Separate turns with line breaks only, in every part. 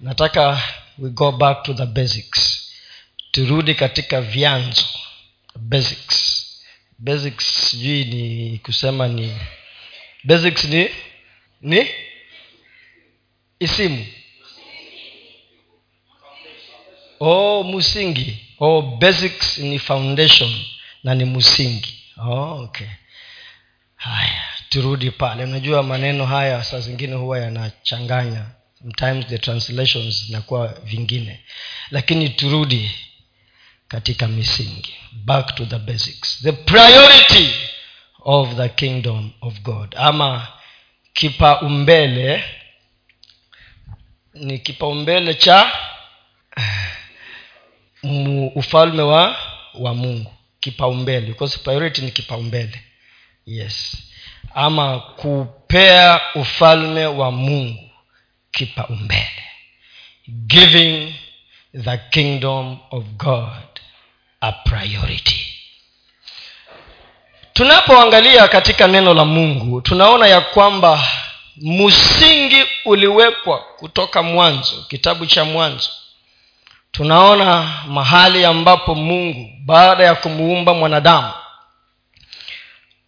nataka we go back to the basics. Turudi katika vyanzo. Basics. Basics sijui ni kusema ni basics ni ni isimu. Oh msingi oh basics ni foundation na ni msingi oh, okay. Haya turudi pale. Unajua maneno haya saa zingine huwa yanachanganya sometimes the translations zinakuwa vingine. Lakini turudi katika misingi. Back to the basics. The priority of the kingdom of god. Ama kipaumbele ni kipaumbele cha ufalme wa wa mungu. Kipaumbele. Because priority ni kipaumbele. Yes. Ama kupea ufalme wa mungu kipaumbele. Giving the kingdom of god a priority. Tunapoangalia katika neno la mungu tunaona ya kwamba msingi uliwekwa kutoka mwanzo kitabu cha mwanzo. Tunaona mahali ambapo mungu baada ya kumuumba mwanadamu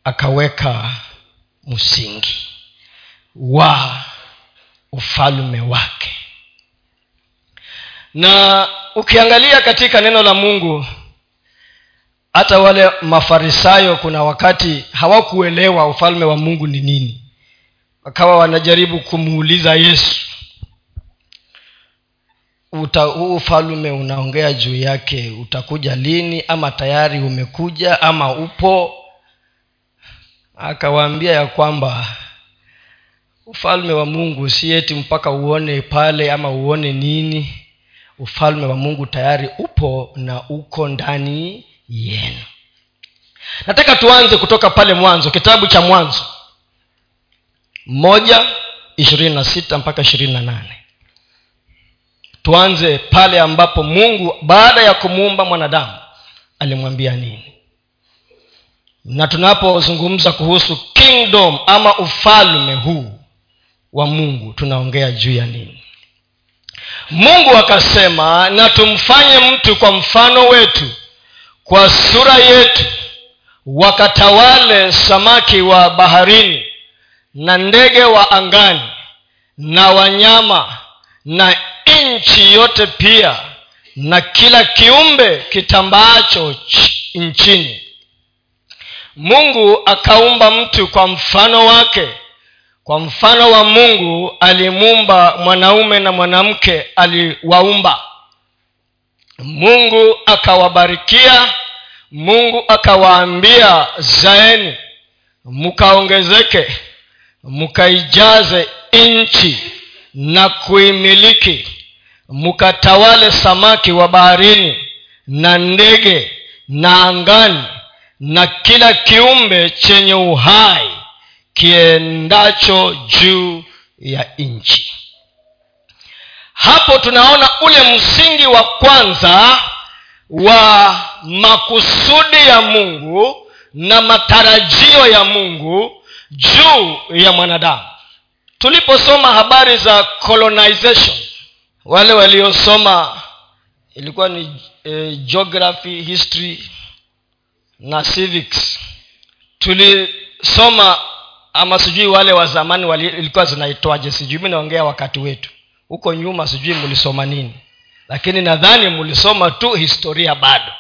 akaweka msingi wa ufalme wake. Na ukiangalia katika neno la mungu hata wale mafarisayo kuna wakati hawakuelewa ufalme wa mungu ni nini. Wakawa wanajaribu kumuuliza yesu uta, huu ufalme unaongea juu yake utakuja lini? Ama tayari umekuja? Ama upo? Akawaambia ya kwamba ufalme wa mungu si eti mpaka uone pale ama uone nini. Ufalme wa mungu tayari upo na uko ndani yenu. Nataka tuanze kutoka pale mwanzo kitabu cha mwanzo moja ishirini na sita mpaka ishirini na nane. Tuanze pale ambapo mungu baada ya kumuumba mwanadamu alimwambia nini? Na tunapozungumza kuhusu kingdom ama ufalme huu wa mungu tunaongea juu ya nini? Mungu akasema na tumfanye mtu kwa mfano wetu kwa sura yetu wakatawale samaki wa baharini na ndege wa angani na wanyama na nchi yote pia na kila kiumbe kitambaacho nchini. Mungu akaumba mtu kwa mfano wake kwa mfano wa mungu alimuumba mwanaume na mwanamke aliwaumba. Mungu akawabarikia mungu akawaambia zaeni mkaongezeke mkaijaze nchi na kuimiliki mkatawale samaki wa baharini na ndege na angani na kila kiumbe chenye uhai kiendacho juu ya nchi. Hapo tunaona ule msingi wa kwanza wa makusudi ya mungu na matarajio ya mungu juu ya mwanadamu. Tuliposoma habari za colonization wale waliosoma ilikuwa ni eh, geography history na civics. Tulisoma ama sijui wale wa zamani ilikuwa zinaitwaje? Sijui mi naongea wakati wetu. Huko nyuma sijui mlisoma nini. Lakini nadhani mlisoma tu historia bado.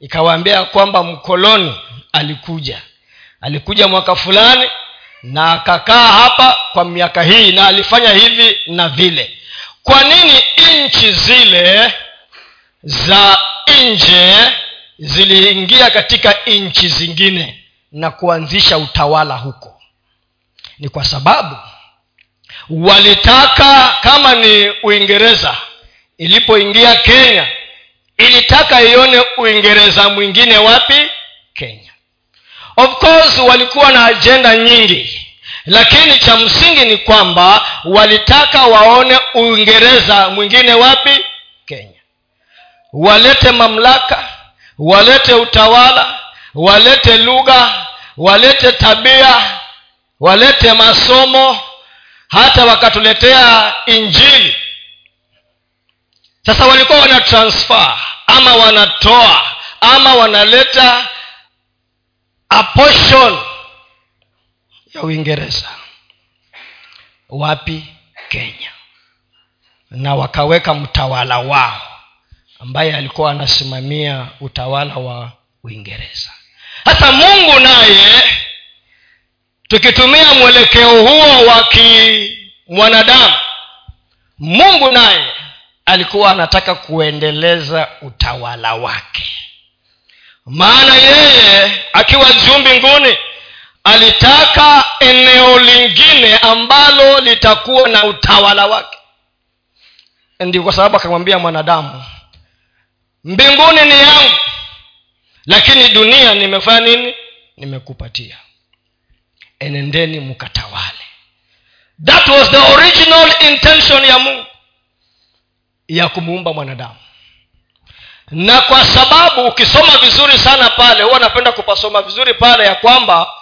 Ikawaambia kwamba mkoloni alikuja. Alikuja mwaka fulani na akakaa hapa kwa miaka hii na alifanya hivi na vile. Kwa nini nchi zile za nje ziliingia katika nchi zingine na kuanzisha utawala huko ni kwa sababu walitaka kama ni uingereza ilipoingia kenya ilitaka ione uingereza mwingine wapi? Kenya. Of course walikuwa na ajenda nyingi lakini cha msingi ni kwamba walitaka waone uingereza mwingine wapi? Kenya. Walete mamlaka walete utawala walete lugha walete tabia walete masomo hata wakatuletea injili. Sasa walikuwa wana transfer ama wanatoa ama wanaleta a ya uingereza. Wapi? Kenya. Na wakaweka mtawala wao ambaye alikuwa anasimamia utawala wa uingereza. Sasa mungu naye tukitumia mwelekeo huo wa kimwanadamu mungu naye alikuwa anataka kuendeleza utawala wake. Maana yeye akiwa juu mbinguni alitaka eneo lingine ambalo litakuwa na utawala wake. Ndio kwa sababu akamwambia mwanadamu mbinguni ni yangu lakini dunia nimefanya nini? Nimekupatia enendeni mkatawale that was the original intention ya mungu ya kumuumba mwanadamu. Na kwa sababu ukisoma vizuri sana pale huwa napenda kupasoma vizuri pale ya kwamba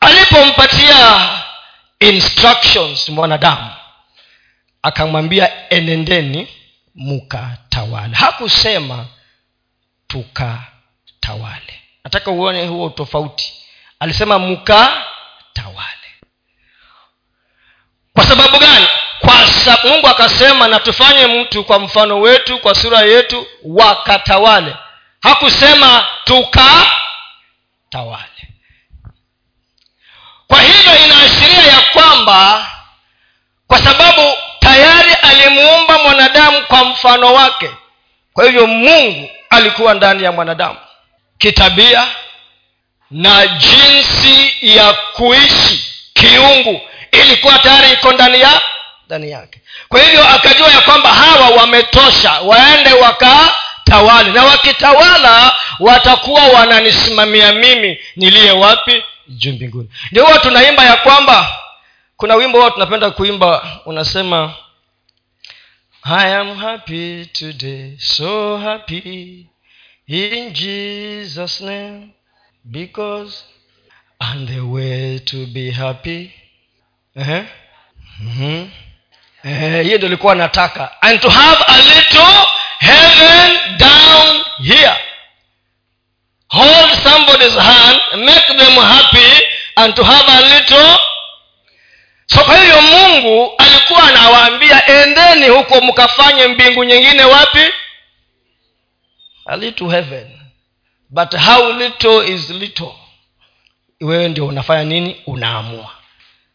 alipompatia instructions mwanadamu akamwambia enendeni mukatawale. Hakusema tukatawale. Nataka uone huo tofauti alisema mkatawale kwa sababu gani? Kwa sababu mungu akasema na tufanye mtu kwa mfano wetu kwa sura yetu wakatawale. Hakusema tukatawale. Kwa hivyo inaashiria ya kwamba kwa sababu tayari alimuumba mwanadamu kwa mfano wake kwa hivyo mungu alikuwa ndani ya mwanadamu. Kitabia na jinsi ya kuishi kiungu. Ilikuwa tayari iko ndani ya ndani yake. Kwa hivyo akajua ya kwamba hawa wametosha waende wakatawale. Na wakitawala watakuwa wananisimamia mimi niliye wapi? Juu mbinguni. Ndio huwa tunaimba ya kwamba kuna wimbo huwa tunapenda kuimba unasema i am happy today so happy in jesus name because and the way to be happy. Uh-huh. mm-hmm. uh, hiyo ndio ilikuwa nataka. And to have a little heaven down here. Hold somebody's hand make them happy and to have a little. So kwa hivyo mungu alikuwa anawaambia endeni huko mkafanye mbingu nyingine wapi? A little heaven but how little is little wewe ndio unafanya nini? Unaamua.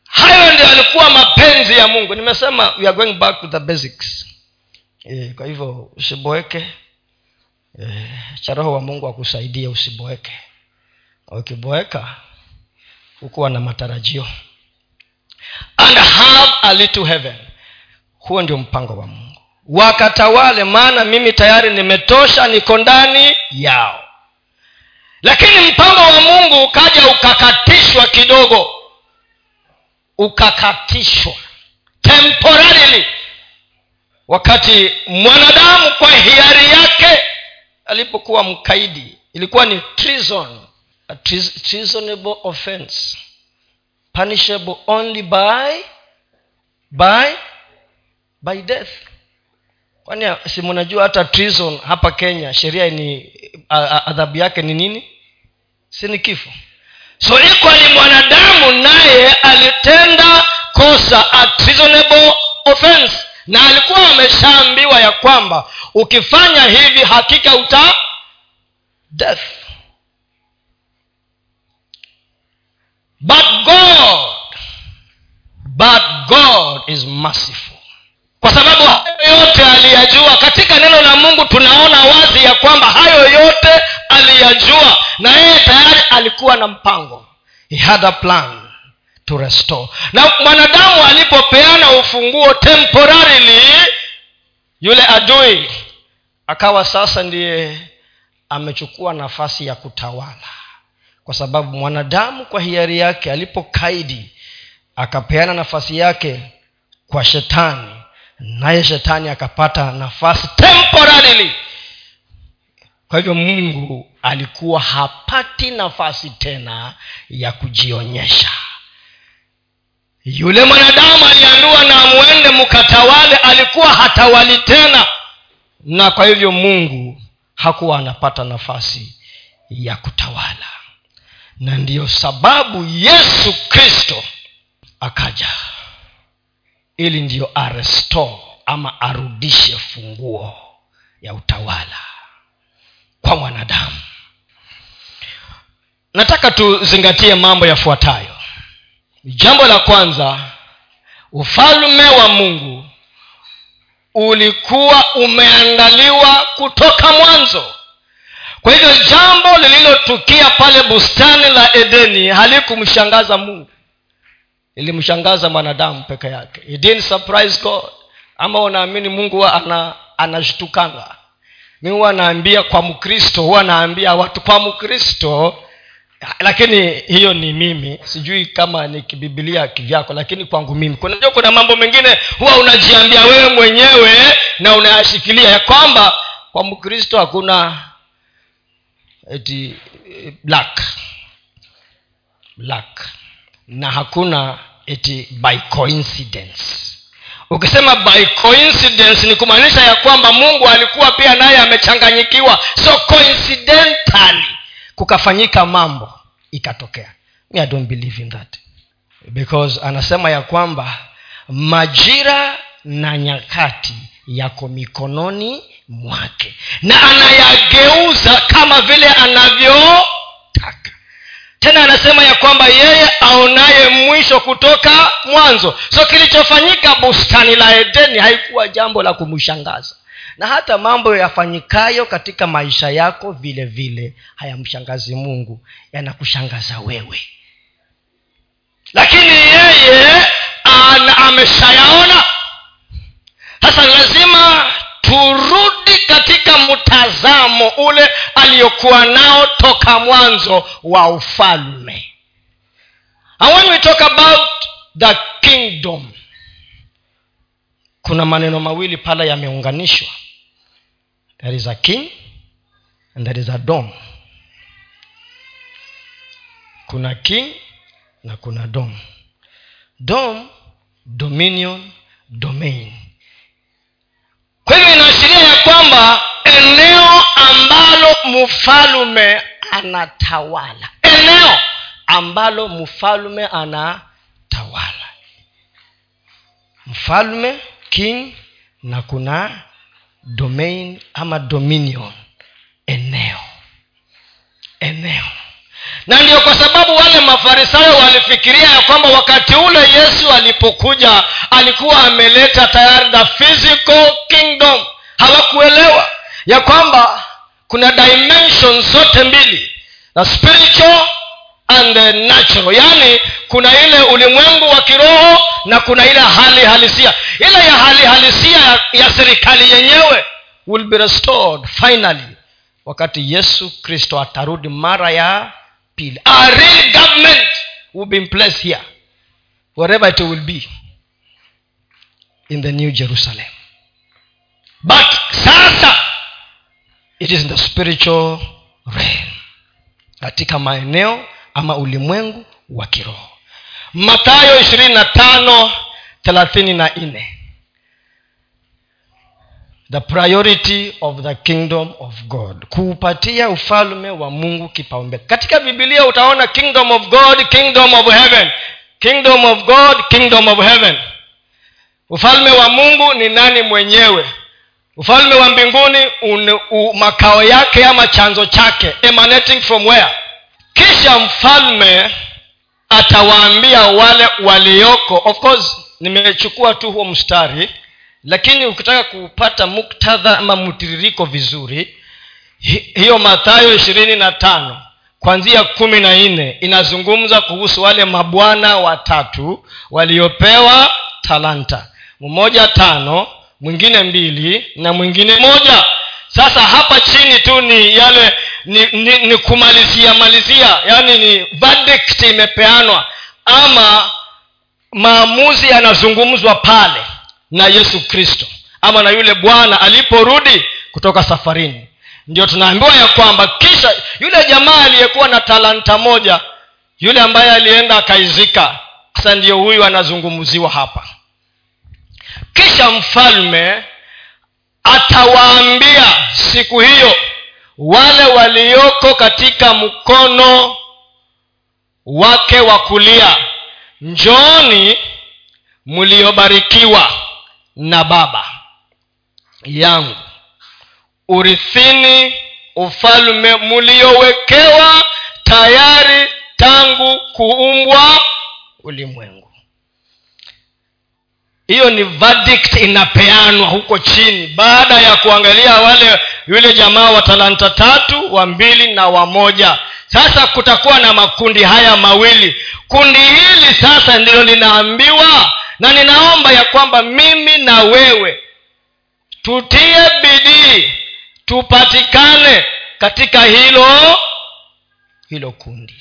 Hayo ndio alikuwa mapenzi ya mungu. Nimesema we are going back to the basics. E, kwa hivyo usiboeke. E, cha wa mungu akusaidie usiboeke. Ukiboeka hukuwa na matarajio. And have a little heaven. Huo ndio mpango wa mungu. Wakatawale maana mimi tayari nimetosha niko ndani yao lakini mpango wa mungu ukaja ukakatishwa kidogo. Ukakatishwa temporarily. Wakati mwanadamu kwa hiari yake alipokuwa mkaidi ilikuwa ni treason a treasonable offense. Punishable only by by by death. Kwani si mnajua hata treason hapa kenya sheria ni adhabu yake ni nini si ni kifo. So equally mwanadamu naye alitenda kosa offense. Na alikuwa ameshaambiwa ya kwamba ukifanya hivi hakika uta death. But god but god is merciful. Kwa sababu hayo yote aliyajua katika neno la mungu tunaona wazi ya kwamba hayo yote aliyajua na yeye tayari alikuwa na mpango. He had a plan to restore. Na mwanadamu alipopeana ufunguo temporarily yule adui akawa sasa ndiye amechukua nafasi ya kutawala. Kwa sababu mwanadamu kwa hiari yake alipokaidi akapeana nafasi yake kwa shetani naye shetani akapata nafasi temporarily kwa hivyo mungu alikuwa hapati nafasi tena ya kujionyesha. Yule mwanadamu aliambiwa na mwende mkatawale alikuwa hatawali tena. Na kwa hivyo mungu hakuwa anapata nafasi ya kutawala. Na ndiyo sababu yesu kristo akaja. Ili ndiyo aresto ama arudishe funguo ya utawala kwa mwanadamu. Nataka tuzingatie mambo yafuatayo. Jambo la kwanza ufalme wa mungu ulikuwa umeandaliwa kutoka mwanzo. Kwa hivyo jambo lililotukia pale bustani la edeni halikumshangaza mungu. Ilimshangaza mwanadamu peke yake. Surprise god. Ama unaamini mungu ana anashtukanga mi huwa naambia kwa mkristo huwa naambia watu kwa mkristo. Lakini hiyo ni mimi. Sijui kama ni kibibilia kivyako lakini kwangu mimi. Kunajua kuna mambo mengine huwa unajiambia wewe mwenyewe na unayashikilia ya kwamba kwa mkristo hakuna eti black. Black. Na hakuna eti by coincidence ukisema by coincidence ni kumaanisha ya kwamba mungu alikuwa pia naye amechanganyikiwa. So coincidentally kukafanyika mambo ikatokea. Me i don't believe in that. Because anasema ya kwamba majira na nyakati yako mikononi mwake. Na anayageuza kama vile anavyotaka tena anasema ya kwamba yeye aonaye mwisho kutoka mwanzo. So kilichofanyika bustani la edeni haikuwa jambo la kumshangaza. Na hata mambo yafanyikayo katika maisha yako vile vile hayamshangazi mungu yanakushangaza wewe. Lakini yeye ameshayaona. Sasa lazima turudi katika mtazamo ule aliyokuwa nao toka mwanzo wa ufalme. And when we talk about the kingdom kuna maneno mawili pale yameunganishwa. There is a king and there is a dom. Kuna king na kuna dom. Dom dominion domain. Kwa hivyo inaashiria ya kwamba eneo ambalo mfalume anatawala. Eneo ambalo mfalume anatawala. Mfalume king na kuna domain ama dominion. Eneo. Eneo. Na ndio kwa sababu wale mafarisayo walifikiria ya kwamba wakati ule yesu alipokuja alikuwa ameleta tayari the physical kingdom. Hawakuelewa ya kwamba kuna dimension zote mbili na spiritual and the natural. Yaani kuna ile ulimwengu wa kiroho na kuna ile hali halisia. Ile ya hali halisia ya, serikali yenyewe will be restored finally wakati yesu kristo atarudi mara ya pili. A real government will be in place here wherever it will be in the new jerusalem. But sasa it is in the spiritual realm. Katika maeneo ama ulimwengu wa kiroho. Matayo ishirini na tano thelathini na nne. The priority of the kingdom of god. Kuupatia ufalme wa mungu kipaumbele. Katika bibilia utaona kingdom of god kingdom of heaven. Kingdom of god kingdom of heaven. Ufalme wa mungu ni nani mwenyewe ufalme wa mbinguni un, makao yake ama chanzo chake emanating from where? Kisha mfalme atawaambia wale walioko. Of course nimechukua tu huo mstari lakini ukitaka kupata muktadha ama mtiririko vizuri hiyo mathayo ishirini na tano kwanzia kumi na nne inazungumza kuhusu wale mabwana watatu waliopewa talanta. Mmoja tano mwingine mbili na mwingine moja. Sasa hapa chini tu ni yale ni, ni, ni kumalizia malizia yaani ni verdict imepeanwa. Ama maamuzi yanazungumzwa pale na yesu kristo ama na yule bwana aliporudi kutoka safarini. Ndio tunaambiwa ya kwamba kisha yule jamaa aliyekuwa na talanta moja yule ambaye alienda akaizika sasa ndio huyu anazungumziwa hapa kisha mfalme atawaambia siku hiyo wale walioko katika mkono wake wa kulia njooni mliobarikiwa na baba yangu. Urithini ufalme mliowekewa tayari tangu kuumbwa ulimwengu hiyo ni verdict inapeanwa huko chini baada ya kuangalia wale yule jamaa wa talanta tatu wa mbili na wa moja. Sasa kutakuwa na makundi haya mawili. Kundi hili sasa ndilo linaambiwa na ninaomba ya kwamba mimi na wewe tutie bidii tupatikane katika hilo hilo kundi.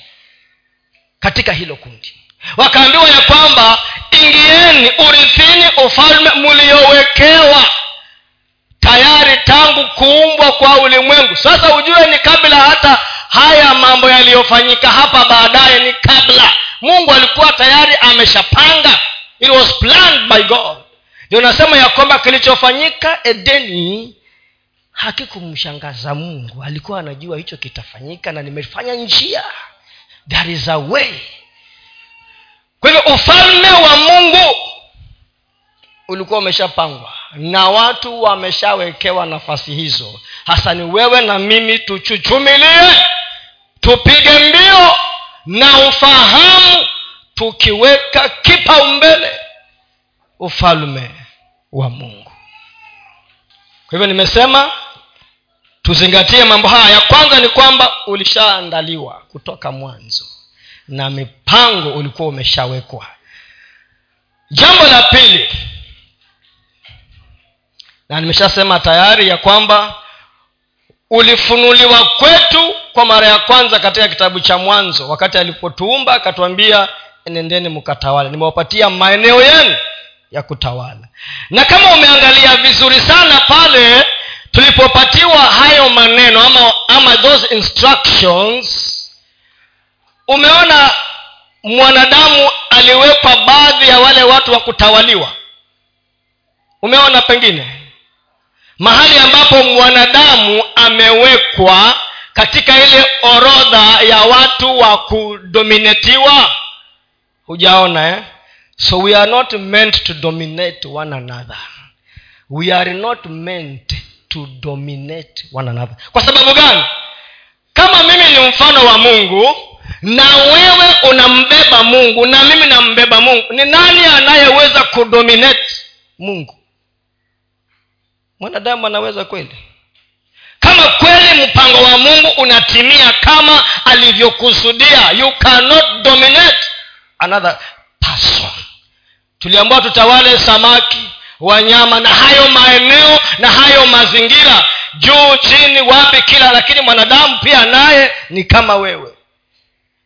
Katika hilo kundi wakaambiwa ya kwamba ingieni urithini ufalme mliowekewa tayari tangu kuumbwa kwa ulimwengu. Sasa ujue ni kabla hata haya mambo yaliyofanyika hapa baadaye ni kabla. Mungu alikuwa tayari ameshapanga. It was planned by god. Ndio nasema ya kwamba kilichofanyika edeni hakikumshangaza mungu. Alikuwa anajua hicho kitafanyika na nimefanya njia. There is a way kwa hivyo ufalme wa mungu ulikuwa umeshapangwa na watu wameshawekewa nafasi hizo. Hasa ni wewe na mimi tuchuchumilie tupige mbio na ufahamu tukiweka kipaumbele ufalme wa mungu. Kwa hivyo nimesema tuzingatie mambo haya. Ya kwanza ni kwamba ulishaandaliwa kutoka mwanzo na mipango ulikuwa umeshawekwa. Jambo la pili na nimeshasema tayari ya kwamba ulifunuliwa kwetu kwa mara ya kwanza katika kitabu cha mwanzo wakati alipotuumba akatuambia nendeni mkatawale nimewapatia maeneo yenu ya kutawala. Na kama umeangalia vizuri sana pale tulipopatiwa hayo maneno ama, ama those instructions umeona mwanadamu aliwekwa baadhi ya wale watu wa kutawaliwa? Umeona pengine? Mahali ambapo mwanadamu amewekwa katika ile orodha ya watu wa kudominetiwa hujaona eh? so we are not meant to dominate one another. We are not meant to dominate one another. Kwa sababu gani? Kama mimi ni mfano wa mungu na wewe unambeba mungu na mimi nambeba mungu. Ni nani anayeweza kudominate mungu? Mwanadamu anaweza kweli? Kama kweli mpango wa mungu unatimia kama alivyokusudia you cannot dominate another person. Tuliambiwa tutawale samaki wanyama na hayo maeneo na hayo mazingira. Juu chini wapi kila lakini mwanadamu pia naye ni kama wewe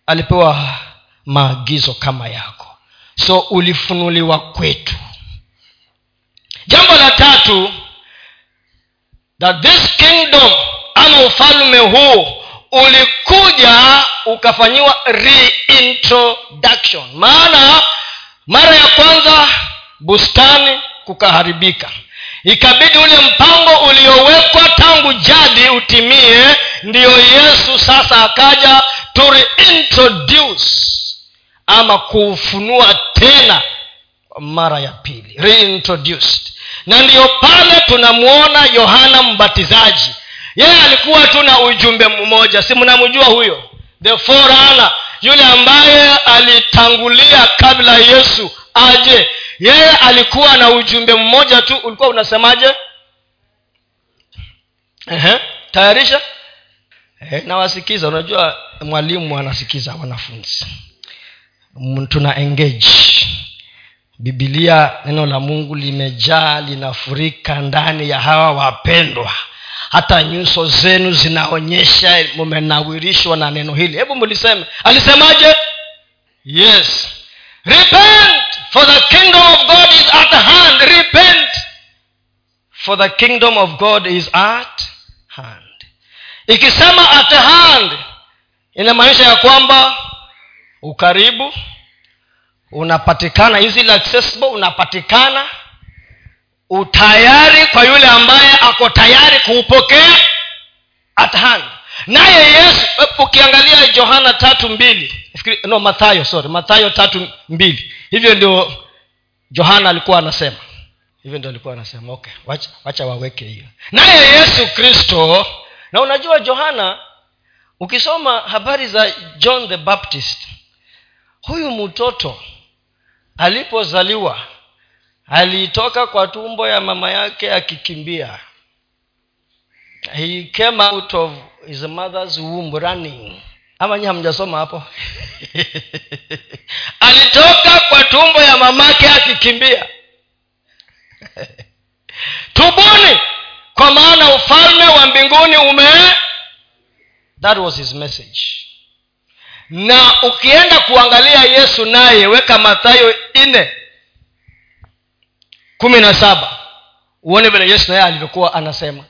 alipewa maagizo kama yako. So ulifunuliwa kwetu. Jambo la tatu that this kingdom ama ufalme huu ulikuja ukafanyiwa reintroduction. Maana mara ya kwanza bustani kukaharibika ikabidi ule mpango uliowekwa tangu jadi utimie ndiyo yesu sasa akaja to reintroduce ama kuufunua tena mara ya pili. Reintroduced. Na ndiyo pale tunamwona yohana mbatizaji. Yeye alikuwa tu na ujumbe mmoja. Si mnamjua huyo? The forana yule ambaye alitangulia kabla yesu aje yeye alikuwa na ujumbe mmoja tu. Ulikuwa unasemaje? Ehe, tayarisha? Nawasikiza. Unajua mwalimu anasikiza wanafunzi. Tuna engage. Bibilia neno la mungu limejaa linafurika ndani ya hawa wapendwa. Hata nyuso zenu zinaonyesha mumenawirishwa na neno hili. Hebu muliseme alisemaje? Yes. Repent for the kingdom of god is at hand. Repent. For the kingdom of god is at hand. Ikisema at hand inamaanisha ya kwamba ukaribu unapatikana easily accessible unapatikana utayari kwa yule ambaye ako tayari kuupokea at hand. Naye yesu ukiangalia johana tatu mbili no mathayo sorry mathayo tatu mbili hivyo ndio johana alikuwa anasema. Hivyo ndio alikuwa anasema. Okay wacha, wacha waweke hiyo. Naye yesu kristo na unajua johana ukisoma habari za john the baptist huyu mtoto alipozaliwa alitoka kwa tumbo ya mama yake akikimbia. He came out of his mother's womb running ama nyi hamjasoma hapo? Alitoka kwa tumbo ya mamake akikimbia. Tubuni! Kwa maana ufalme wa mbinguni ume that was his message. Na ukienda kuangalia yesu naye weka mathayo nne kumi na saba. Uone vile yesu naye alivyokuwa anasema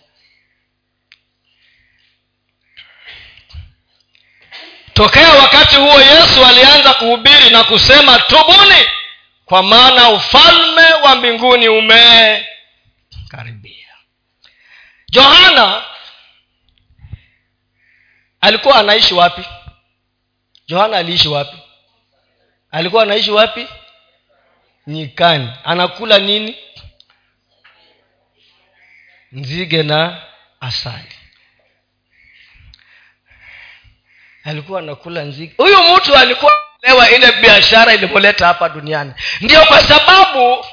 tokea wakati huo yesu alianza kuhubiri na kusema tubuni kwa maana ufalme wa mbinguni umekaribia. Johana alikuwa anaishi wapi? Johana aliishi wapi? Alikuwa anaishi wapi? Nyikani. Anakula nini? Nzige na asali alikuwa anakula nziki huyu mtu alikuwa lewa ile biashara ilimoleta hapa duniani. Ndio kwa sababu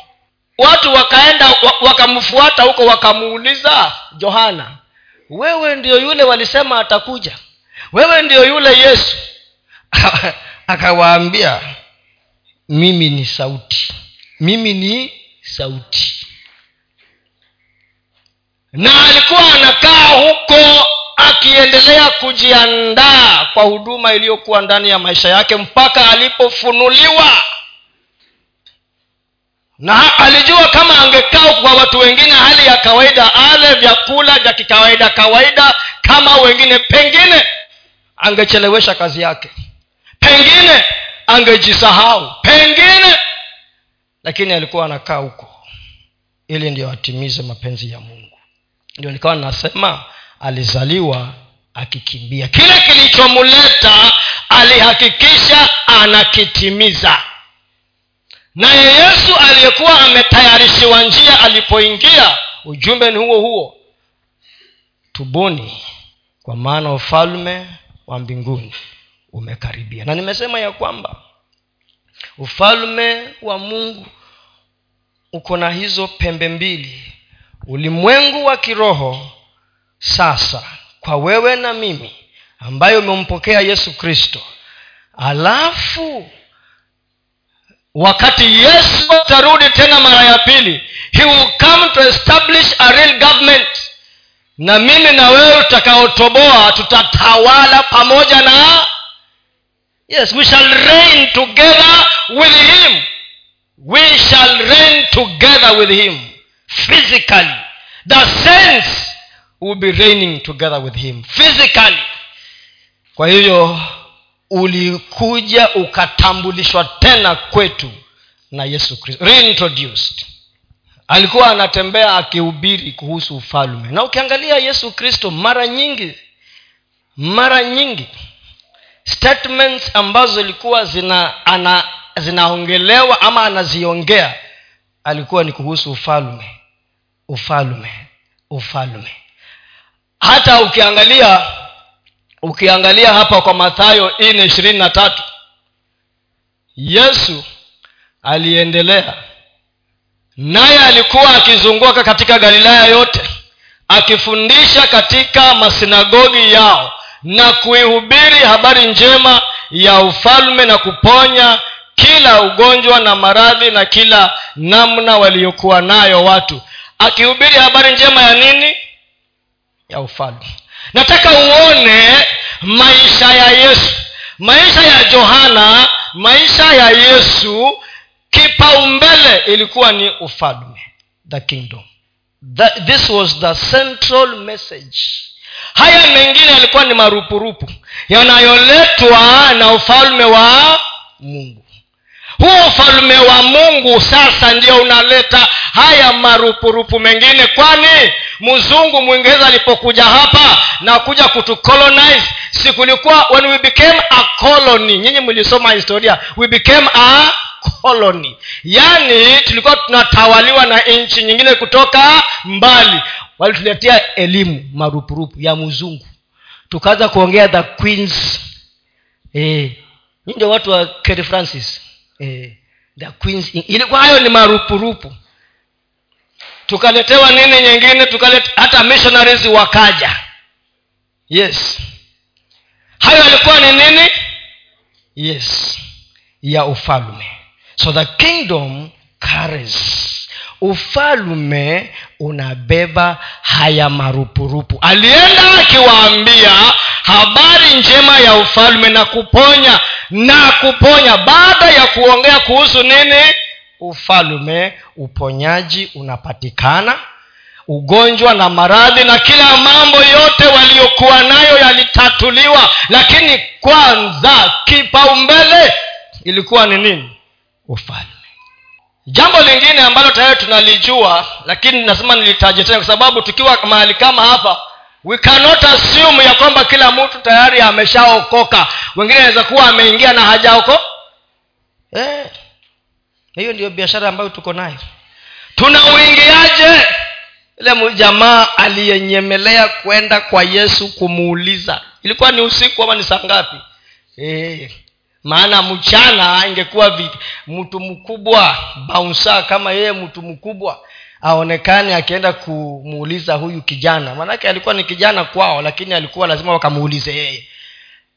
watu wakaenda wakamfuata huko wakamuuliza johana wewe ndio yule walisema atakuja? Wewe ndio yule yesu? Akawaambia mimi ni sauti. Mimi ni sauti. Na alikuwa anakaa huko akiendelea kujiandaa kwa huduma iliyokuwa ndani ya maisha yake mpaka alipofunuliwa. Na alijua kama angekaa kwa watu wengine hali ya kawaida ale vyakula vya kikawaida kawaida kama wengine pengine angechelewesha kazi yake pengine angejisahau pengine. Lakini alikuwa anakaa huko ili ndio atimize mapenzi ya mungu. Ndio nikawa nasema alizaliwa akikimbia. Kile kilichomleta alihakikisha anakitimiza. Naye yesu aliyekuwa ametayarishiwa njia alipoingia ujumbe ni huo huo. Tubuni kwa maana ufalme wa mbinguni umekaribia. Na nimesema ya kwamba ufalme wa mungu uko na hizo pembe mbili. Ulimwengu wa kiroho sasa kwa wewe na mimi ambayo umempokea yesu kristo. Alafu wakati yesu atarudi tena mara ya pili he will come to establish a real government. Na mimi na wewe tutakaotoboa tutatawala pamoja na yes we shall reign together with him. We shall reign together with him physically. The saints will be reigning together with him physically. Kwa hivyo ulikuja ukatambulishwa tena kwetu na yesu kristo. Reintroduced. Alikuwa anatembea akihubiri kuhusu ufalme. Na ukiangalia yesu kristo mara nyingi mara nyingi statements ambazo zilikuwa zina ana, zinaongelewa ama anaziongea alikuwa ni kuhusu ufalme ufalme ufalme hata ukiangalia ukiangalia hapa kwa mathayo nne ishirini na tatu yesu aliendelea. Naye alikuwa akizunguka katika galilaya yote akifundisha katika masinagogi yao na kuihubiri habari njema ya ufalme na kuponya kila ugonjwa na maradhi na kila namna waliokuwa nayo watu. Akihubiri habari njema ya nini ya ufalme. Nataka uone maisha ya yesu. Maisha ya johana maisha ya yesu kipaumbele ilikuwa ni ufalme the kingdom. That, this was the central message. Haya mengine yalikuwa ni marupurupu yanayoletwa na ufalme wa mungu huo ufalme wa mungu sasa ndio unaleta haya marupurupu mengine. Kwani mzungu mwingereza alipokuja hapa na kuja kutucolonize si kulikuwa when we became a colony nyinyi mlisoma historia we became a colony. Yaani tulikuwa tunatawaliwa na nchi nyingine kutoka mbali. Walituletea elimu marupurupu ya mzungu. Tukaanza kuongea the queens. Eh, nyi watu wa Kerry francis eh, the queens ilikuwa hayo ni marupurupu. Tukaletewa nini nyingine tukalete hata missionaries wakaja. Yes. Hayo yalikuwa ni nini? Yes. Ya ufalme so the kingdom carries. Ufalume unabeba haya marupurupu. Alienda akiwaambia habari njema ya ufalme na kuponya na kuponya. Baada ya kuongea kuhusu nini? Ufalume uponyaji unapatikana. Ugonjwa na maradhi na kila mambo yote waliokuwa nayo yalitatuliwa. Lakini kwanza kipaumbele ilikuwa ni nini? Ufalme jambo lingine ambalo tayari tunalijua lakini nasema nilitaje tena kwa sababu tukiwa mahali kama hapa we cannot assume ya kwamba kila mtu tayari ameshaokoka. Wengine anaweza kuwa ameingia na hajaoko eh, hiyo ndio biashara ambayo tuko nayo. Tunauingiaje? Ile jamaa aliyenyemelea kwenda kwa yesu kumuuliza. Ilikuwa ni usiku ama ni saa ngapi? Eh, maana mchana ingekuwa mtu mkubwa baunsa kama yeye mtu mkubwa aonekane akienda kumuuliza huyu kijana. Maanake alikuwa ni kijana kwao lakini alikuwa lazima wakamuulize yeye.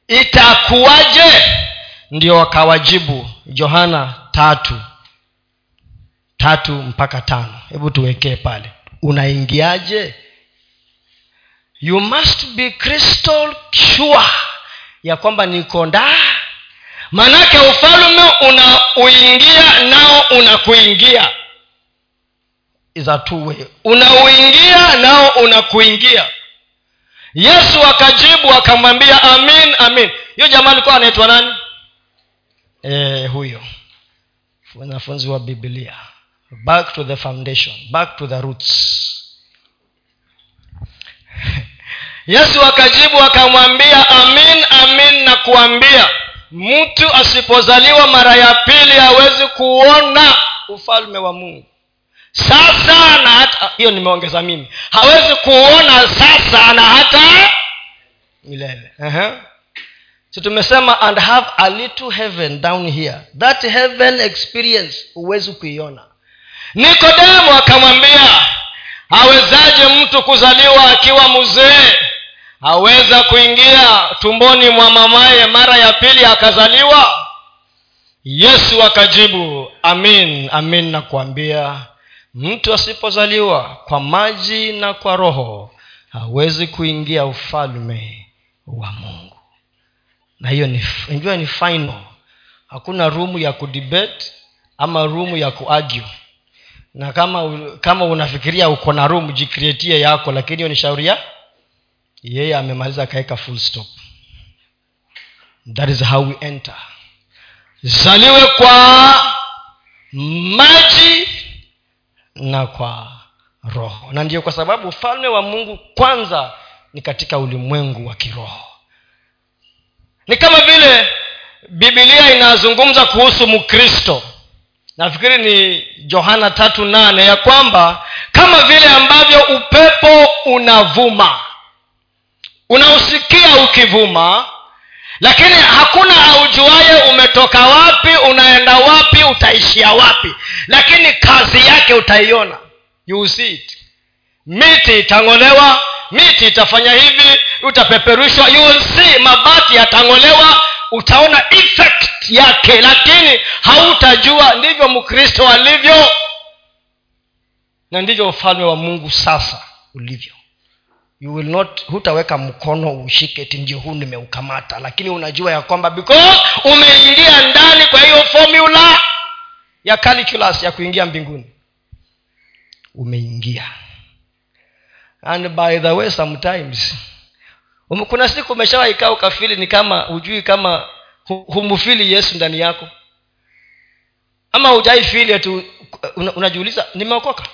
Itakuwaje? Ndio wakawajibu. Johana tatu tatu mpaka tano. Hebu tuwekee pale. Unaingiaje? You must be crystal sure ya kwamba niko ndaa manake ufalume unauingia nao unakuingia is unauingia nao unakuingia. Yesu akajibu akamwambia amin amin. Hiyo jamaa alikuwa anaitwa nani? E, huyo. Wanafunzi wa biblia. Back to the foundation. Back to the roots. Yesu akajibu akamwambia amin amin na kuambia mtu asipozaliwa mara ya pili hawezi kuona ufalme wa mungu sasa na hata hiyo nimeongeza mimi. Hawezi kuona sasa na hata milele. Uh-huh. so tumesema and have a little heaven down here. That heaven experience huwezi kuiona. Nikodemo akamwambia awezaje mtu kuzaliwa akiwa mzee? Aweza kuingia tumboni mwa mamaye mara ya pili akazaliwa? Yesu akajibu amin amin nakuambia mtu asipozaliwa kwa maji na kwa roho hawezi kuingia ufalme wa mungu. Na hiyo ni ni final. Hakuna rumu ya kudebate ama rumu ya kuargue. Na kama kama unafikiria uko na rumu jikreatie yako lakini hiyo ni shauri ya yeye amemaliza akaweka full stop. That is how we enter. Zaliwe kwa maji na kwa roho. Na ndio kwa sababu ufalme wa mungu kwanza ni katika ulimwengu wa kiroho. Ni kama vile bibilia inazungumza kuhusu mkristo. Nafikiri ni johana tatu nane ya kwamba kama vile ambavyo upepo unavuma unausikia ukivuma lakini hakuna aujuaye umetoka wapi unaenda wapi utaishia wapi. Lakini kazi yake utaiona. You see it. Miti itang'olewa miti itafanya hivi utapeperushwa. You mabati yatang'olewa utaona effect yake. Lakini hautajua ndivyo mkristo alivyo na ndivyo ufalme wa mungu sasa ulivyo you will not hutaweka mkono ushike ti ndio huu nimeukamata. Lakini unajua ya kwamba because umeingia ndani kwa hiyo formula ya calculus ya kuingia mbinguni. Umeingia. And by the way sometimes um, kuna siku umeshawaikaa ukafili ni kama hujui kama humufili yesu ndani yako? Ama hujaifili tu unajiuliza nimeokoka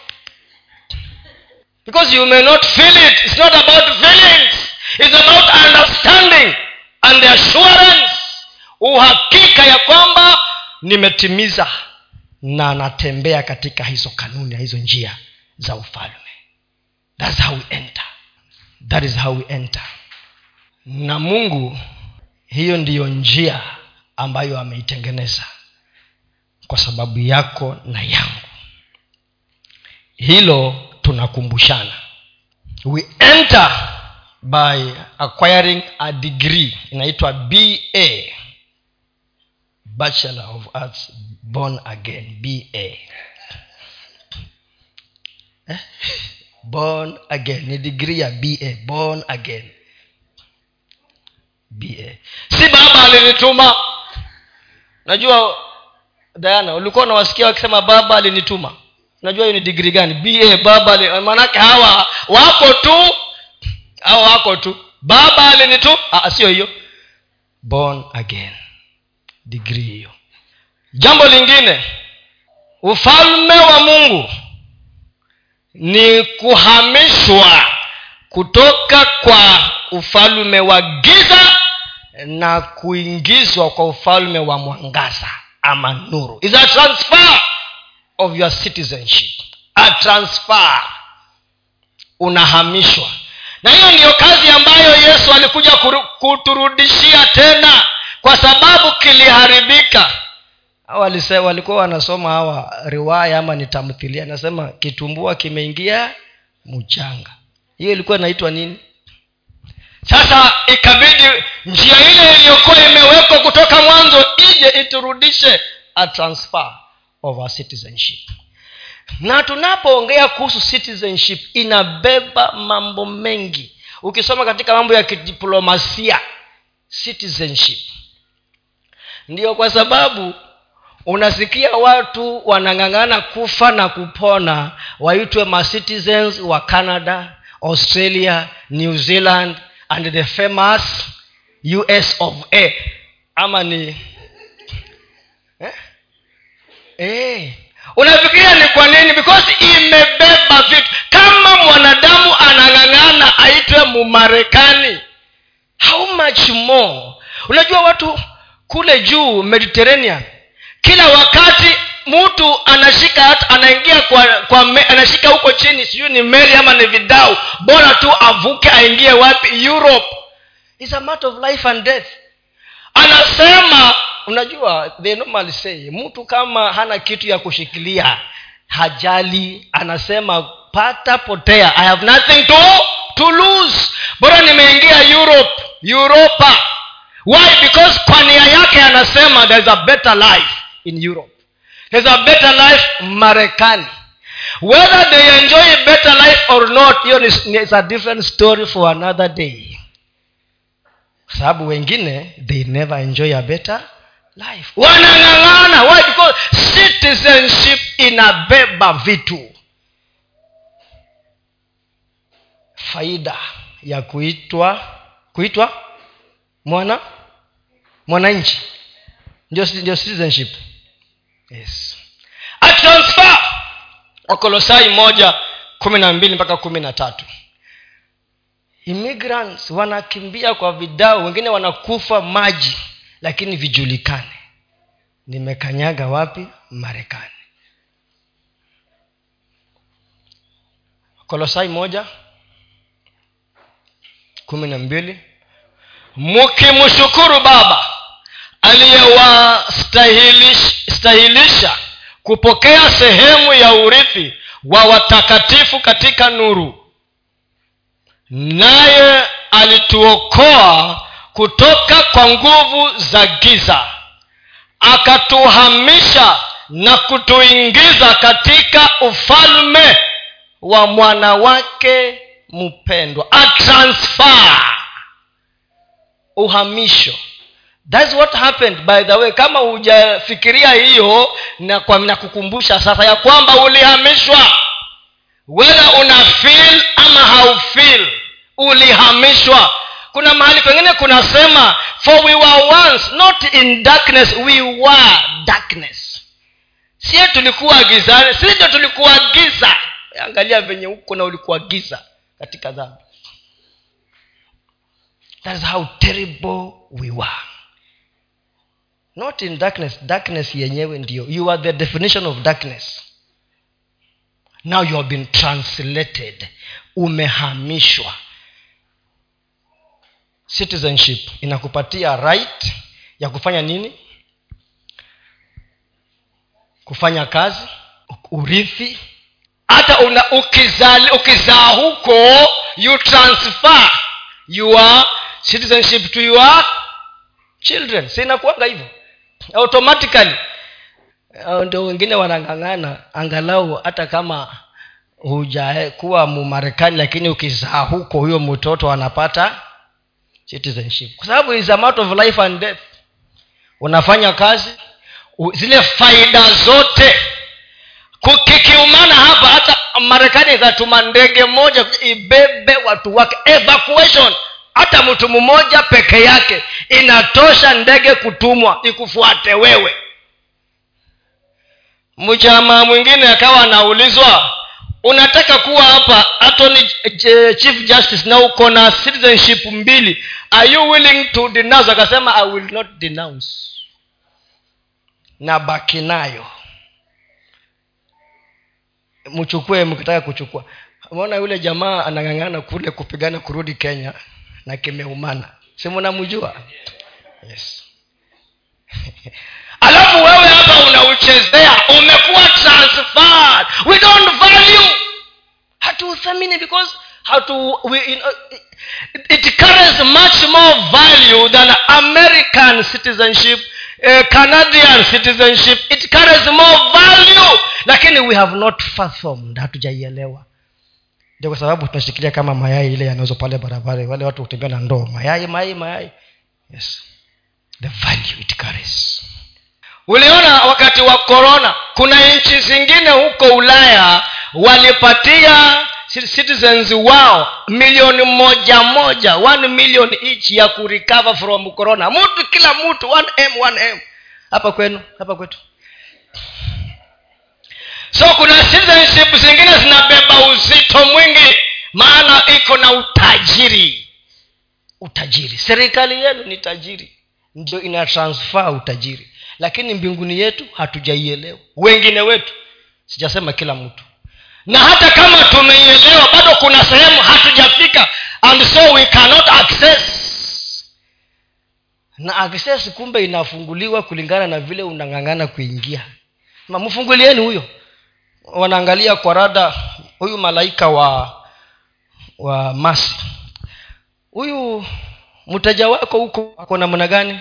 because you may not feel it. It's not about feelings. It's about understanding and assurance. Uhakika ya kwamba nimetimiza na natembea katika hizo kanuni na hizo njia za ufalme. Thats how we enter. That is how we enter. Na mungu hiyo ndiyo njia ambayo ameitengeneza kwa sababu yako na yangu. Hilo tunakumbushana. We enter by acquiring a degree inaitwa ba bachelor of arts born again ba eh? born again ni degree ya ba born again. Ba si baba alinituma. Najua dayana ulikuwa unawasikia wakisema baba alinituma najua hiyo ni digri gani? Ba baba maanake hawa wako tu hawa wako tu. Baba alinitu sio hiyo. Born again. Digrii hiyo. Jambo lingine ufalme wa mungu ni kuhamishwa kutoka kwa ufalme wa giza na kuingizwa kwa ufalme wa mwangaza ama nuru. Is a transfer of your citizenship. A transfer. Unahamishwa. Na hiyo ndiyo kazi ambayo yesu alikuja kuturudishia tena kwa sababu kiliharibika. Walikuwa wanasoma hawa riwaya ama ni tamthilia nasema kitumbua kimeingia mchanga. Hiyo ilikuwa inaitwa nini? Sasa ikabidi njia ile iliyokuwa imewekwa kutoka mwanzo ije iturudishe a transfer of our citizenship. Na tunapoongea kuhusu citizenship inabeba mambo mengi. Ukisoma katika mambo ya kidiplomasia citizenship. Ndiyo kwa sababu unasikia watu wanang'ang'ana kufa na kupona waitwe macitizens wa canada australia new zealand and the famous us of a. Ama ni? Eh. unafikiria ni kwa nini? Because imebeba vitu. Kama mwanadamu anang'ang'ana aitwe mumarekani how much more? Unajua watu kule juu mediterranean kila wakati mtu anashika hata anaingia kwa, kwa anashika huko chini sijui ni meli ama ni vidau bora tu avuke aingie wapi? Europe. Is a matter of life and death anasema unajua they normally say mtu kama hana kitu ya kushikilia hajali. Anasema pata potea. I have nothing to, to lose. Bora nimeingia europe europa. Why? Because kwa nia yake anasema there's a better life in europe. There's a better life marekani. Whether they enjoy better life or not hiyo is a different story for another day sababu wengine they never enjoy a better life. Wanang'ang'ana why? Because citizenship inabeba vitu. Faida ya kuitwa kuitwa mwana mwananchi. Ndio, ndio citizenship. Yes. A transfer. Wakolosai moja kumi na mbili mpaka kumi na tatu immigrants wanakimbia kwa vidao wengine wanakufa maji lakini vijulikane. Nimekanyaga wapi? Marekani. Kolosai moja kumi na mbili. Mkimshukuru baba aliyewastahilisha kupokea sehemu ya urithi wa watakatifu katika nuru naye alituokoa kutoka kwa nguvu za giza akatuhamisha na kutuingiza katika ufalme wa mwana wake mpendwa. A transfer. Uhamisho. Thats what happened by the way. Kama hujafikiria hiyo na, na kukumbusha sasa ya kwamba ulihamishwa whether una feel ama haufil ulihamishwa. Kuna mahali pengine kunasema for we were once not in darkness we were darkness. Sie tulikuwa gizani si ndio tulikuwa giza. Angalia venye huko na ulikuwa giza katika dhambi. That how terrible we were. Not in darkness darkness yenyewe ndio. You are the definition of darkness now you have been translated. Umehamishwa. Citizenship inakupatia right ya kufanya nini? Kufanya kazi urithi. Hata una ukizali ukizaa huko you transfer your citizenship to your children. Si inakuanga hivyo? Automatically ndo wengine wanang'ang'ana angalau hata kama hujakuwa mumarekani lakini ukizaa huko huyo mtoto anapata citizenship. Kwa sababu is a matter of life and death. Unafanya kazi zile faida zote kukikiumana hapa hata marekani ikatuma ndege moja ibebe watu wake. Evacuation. Hata mtu mmoja peke yake. Inatosha ndege kutumwa ikufuate wewe mjamaa mwingine akawa anaulizwa unataka kuwa hapa attorney chief justice na uko na citizenship mbili are you willing to denounce? Akasema i will not denounce. Na baki nayo. Mchukue mkitaka kuchukua. Umeona yule jamaa anang'ang'ana kule kupigana kurudi kenya na kimeumana. Si munamjua yes alafu wewe hapa unauchezea umekuwa transferred. We don't value. Hatuuthamini because hatu we, you know, it carries much more value than american citizenship uh, canadian citizenship. It carries more value. Lakini we have not fathomed hatujaielewa. Ndio kwa sababu tunashikilia kama mayai ile yanauzwa pale barabara. Wale watu hutembea na ndoo. Mayai mayai mayai. Yes. The value it carries uliona wakati wa korona kuna nchi zingine huko ulaya walipatia citizens wao milioni moja moja one million each ya kurecover from corona. Mtu kila mtu m m. Hapa kwenu hapa kwetu. So kuna citizenship zingine zinabeba uzito mwingi maana iko na utajiri. Utajiri. Serikali yenu ni tajiri. Ndio ina transfer utajiri lakini mbinguni yetu hatujaielewa. Wengine wetu sijasema kila mtu. Na hata kama tumeielewa bado kuna sehemu hatujafika. And so we cannot access. Na access kumbe inafunguliwa kulingana na vile unang'ang'ana kuingia. Mfungulieni huyo. Wanaangalia kwa rada huyu malaika wa wa masi. Huyu mteja wako huko ako namna gani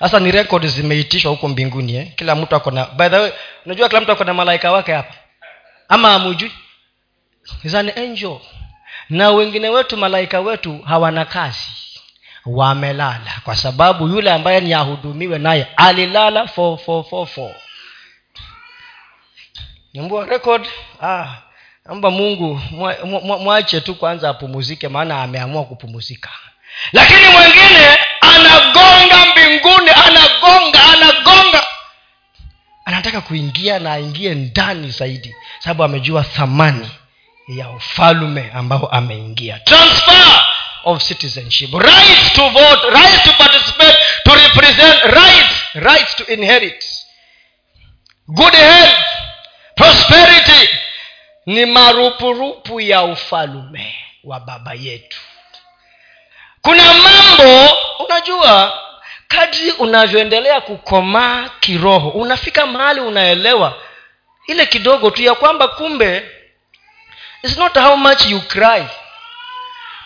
sasa ni rekodi zimeitishwa huko mbinguni eh? kila mtu ako na by the way unajua kila mtu ako na malaika wake hapa? Ama amujui is an angel. Na wengine wetu malaika wetu hawana kazi. Wamelala. Kwa sababu yule ambaye ni ahudumiwe naye alilala for, for, for, for. nyambua record? Ah, amba mungu mwache tu kwanza apumuzike maana ameamua kupumuzika lakini mwingine anagonga mbinguni anagonga anagonga. Anataka kuingia na aingie ndani zaidi sababu amejua thamani ya ufalume ambao ameingia. Transfer of citizenship. Right to vote right to participate to represent right right to inherit. Good health prosperity ni marupurupu ya ufalume wa baba yetu kuna mambo unajua kadri unavyoendelea kukomaa kiroho unafika mahali unaelewa ile kidogo tu ya kwamba kumbe it's not how much you cry.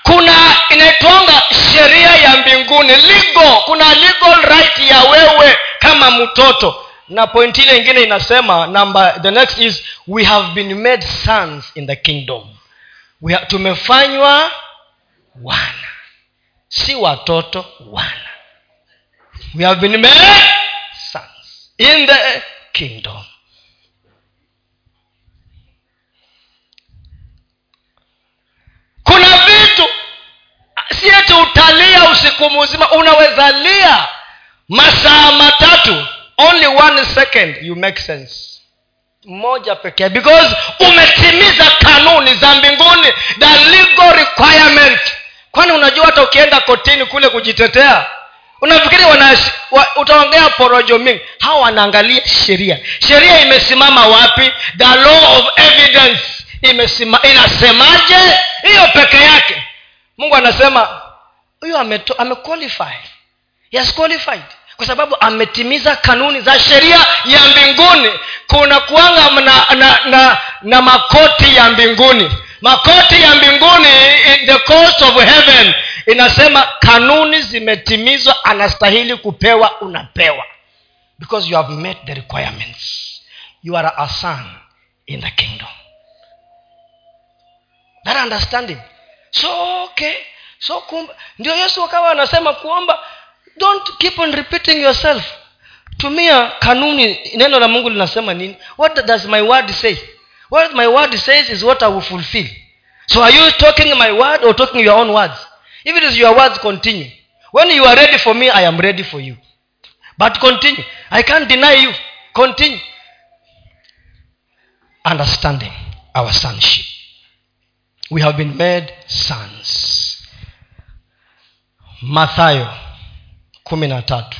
Kuna inaitwanga sheria ya mbinguni legal. Kuna legal right ya wewe kama mtoto. Na pointi ile ingine inasema number the next is we have been made sons in the kingdom. We ha, tumefanywa wana si watoto wana. We have been made sons in the kingdom. Kuna vitu si eti utalia usiku mzima unaweza lia masaa matatu only one second you make sense. Mmoja pekee because umetimiza kanuni za mbinguni the legal requirement kwani unajua hata ukienda kotini kule kujitetea unafikiri wa, utaongea porojo mingi. Hawa wanaangalia sheria. Sheria imesimama wapi? The law of evidence imesima, inasemaje? Hiyo peke yake. Mungu anasema huyo amequalify yes qualified. Kwa sababu ametimiza kanuni za sheria ya mbinguni. Kuna kuanga na, na, na, na makoti ya mbinguni makoti ya mbinguni in the coast of heaven inasema kanuni zimetimizwa anastahili kupewa unapewa. Because you have met the requirements. You are a son in the kingdom. That understanding. So okay. So kumba ndio yesu akawa anasema kuomba don't keep on repeating yourself. Tumia kanuni neno la mungu linasema nini? What does my word say what my word says is what i will fulfill. So are you talking my word or talking your own words? If it is your words continue. When you are ready for me i am ready for you. But continue. I can't deny you. Continue. Understanding our sonship. We have been made sons. Mathayo kumi na tatu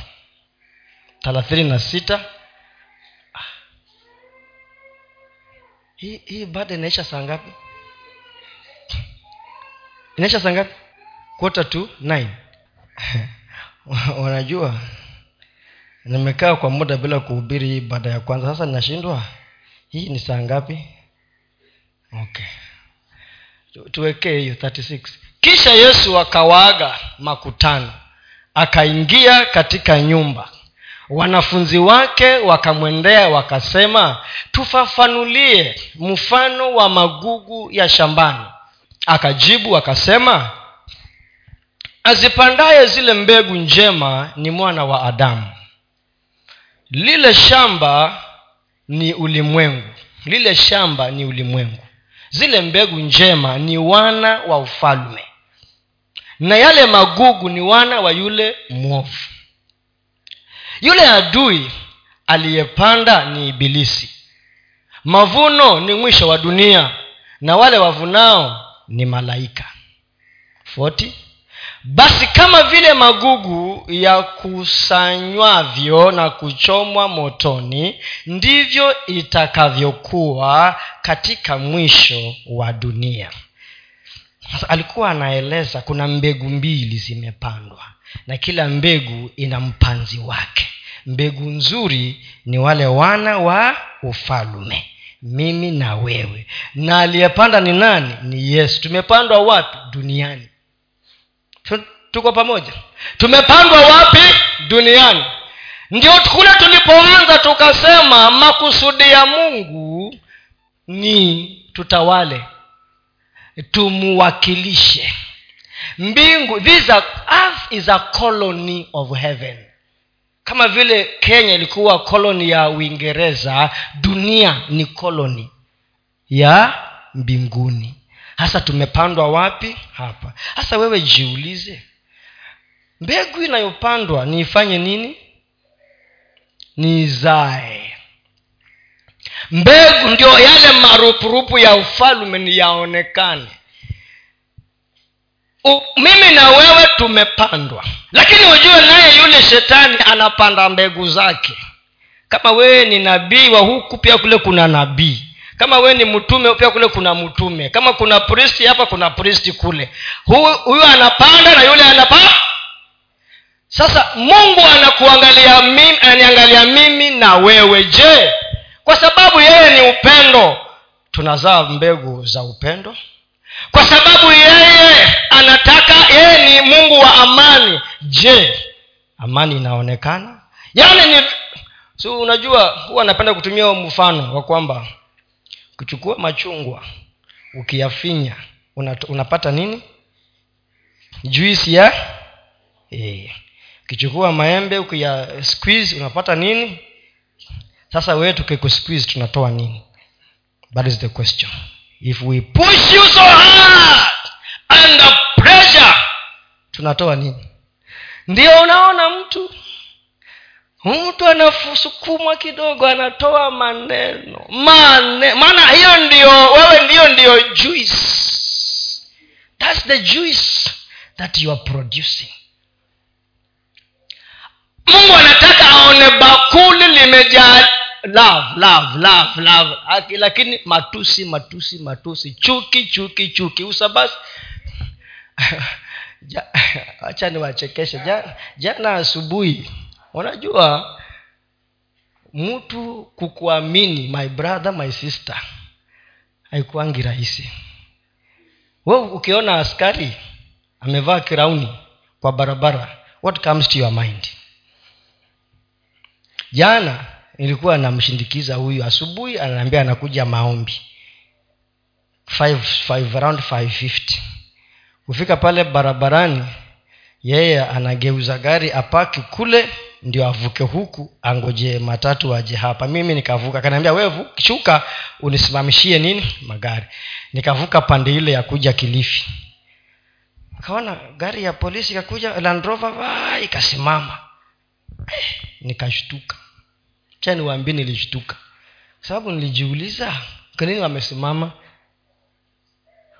thelathini na sita hii hii bado inaisha saa ngapi? Inaisha saa ngapi? Quarter to nine. Nimekaa kwa muda bila kuhubiri hii baada ya kwanza. Sasa ninashindwa? Hii ni saa ngapi? Okay. Tuwekee hiyo 36 kisha yesu akawaaga makutano. Akaingia katika nyumba wanafunzi wake wakamwendea wakasema tufafanulie mfano wa magugu ya shambani. Akajibu akasema azipandaye zile mbegu njema ni mwana wa adamu. Lile shamba ni ulimwengu. Lile shamba ni ulimwengu. Zile mbegu njema ni wana wa ufalme. Na yale magugu ni wana wa yule mwovu yule adui aliyepanda ni ibilisi. Mavuno ni mwisho wa dunia na wale wavunao ni malaika. 40 basi kama vile magugu ya kusanywavyo na kuchomwa motoni ndivyo itakavyokuwa katika mwisho wa dunia. Alikuwa anaeleza kuna mbegu mbili zimepandwa na kila mbegu ina mpanzi wake. Mbegu nzuri ni wale wana wa ufalume mimi na wewe. Na aliyepanda ni nani? Ni yesu. Tumepandwa wapi? Duniani. Tuko pamoja? Tumepandwa wapi? Duniani. Ndio kule tulipoanza tukasema makusudi ya mungu ni tutawale. Tumuwakilishe mbingu this earth is a colony of heaven. Kama vile kenya ilikuwa koloni ya uingereza dunia ni koloni ya mbinguni. Hasa tumepandwa wapi? Hapa. Hasa wewe jiulize mbegu inayopandwa niifanye nini? Nizae mbegu ndio yale marupurupu ya ufalume ni mimi na wewe tumepandwa. Lakini ujue naye yule shetani anapanda mbegu zake. Kama wewe ni nabii wa huku pia kule kuna nabii. Kama wewe ni mtume pia kule kuna mtume. Kama kuna pristi hapa kuna pristi kule. Huyu anapanda na yule anapanda sasa mungu anakuangalia mimi ananiangalia mimi na wewe. Je kwa sababu yeye ni upendo tunazaa mbegu za upendo kwa sababu yeye anataka yeye ni mungu wa amani. Je amani inaonekana? Yaani ni si unajua huwa anapenda kutumia mfano wa kwamba kuchukua machungwa ukiyafinya unapata nini? Juisi ya e. ukichukua maembe ukiya squeeze unapata nini? Sasa wewe tukikusqueeze tunatoa nini? That is the question if we push you so hard under pressure tunatoa nini? Ndio unaona mtu mtu anasukumwa kidogo anatoa maneno mane maana hiyo ndio wewe ndiyo ndiyo juice. Thats the juice that you are producing. Mungu anataka aone bakuli limejaa love love love love. Lakini matusi matusi matusi. Chuki chuki chuki. Usabasi hacha niwachekeshe. Jana, jana asubuhi unajua mtu kukuamini my brother my sister haikuangi rahisi. We ukiona askari amevaa kirauni kwa barabara what comes to your mind? Jana nilikuwa namshindikiza huyu asubuhi ananiambia anakuja maombi. Around 550 kufika pale barabarani yeye anageuza gari apaki kule ndio avuke huku angoje matatu aje hapa. Mimi nikavuka kanaambia wewe shuka unisimamishie nini? Magari. Nikavuka pande ile ya kuja kilifi. Kaona gari ya polisi ikakuja landrova ikasimama. Eh, nikashtuka cha niwaambie nilishtuka sababu nilijiuliza kwa nini wamesimama?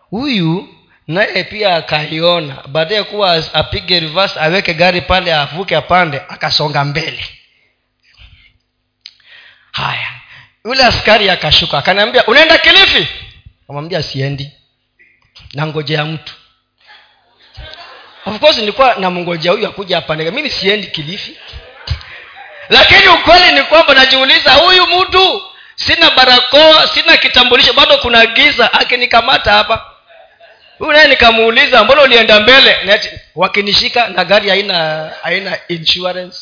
Huyu naye pia akaiona. Baadaye kuwa apige reverse aweke gari pale avuke apande akasonga mbele. Haya. Yule askari akashuka akaniambia unaenda kilifi? Kamwambia siendi. Nangojea mtu. Of course nilikuwa namngojea huyu akuja apande mimi siendi kilifi lakini ukweli ni kwamba najiuliza huyu mtu sina barakoa sina kitambulisho bado kuna giza akinikamata hapa. Huyu naye nikamuuliza mbona ulienda mbele? Wakinishika na gari haina haina insurance.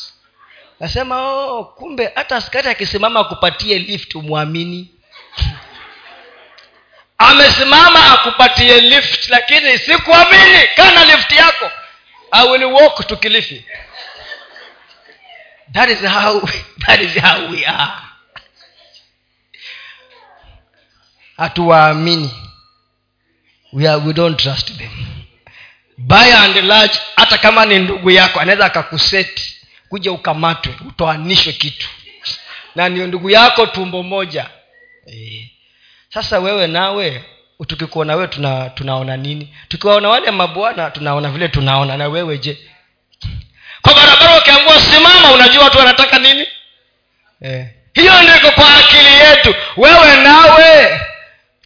Nasema oh, kumbe hata askari akisimama akupatie lift umwamini. Amesimama akupatie lift lakini sikuamini kana lift yako. I will walk to kilifi that is how that is how we are. Hatuwaamini. We, are, we don't trust them. By and large hata kama ni ndugu yako anaweza akakuseti kuja ukamatwe utoanishwe kitu. Na ndio ndugu yako tumbo moja. E. sasa wewe nawe tukikuona wewe tuna, tunaona nini? Tukiwaona wale mabwana tunaona vile tunaona. Na wewe je kwa barabara ukiambua simama unajua watu wanataka nini? Eh. hiyo ndiko kwa akili yetu. Wewe nawe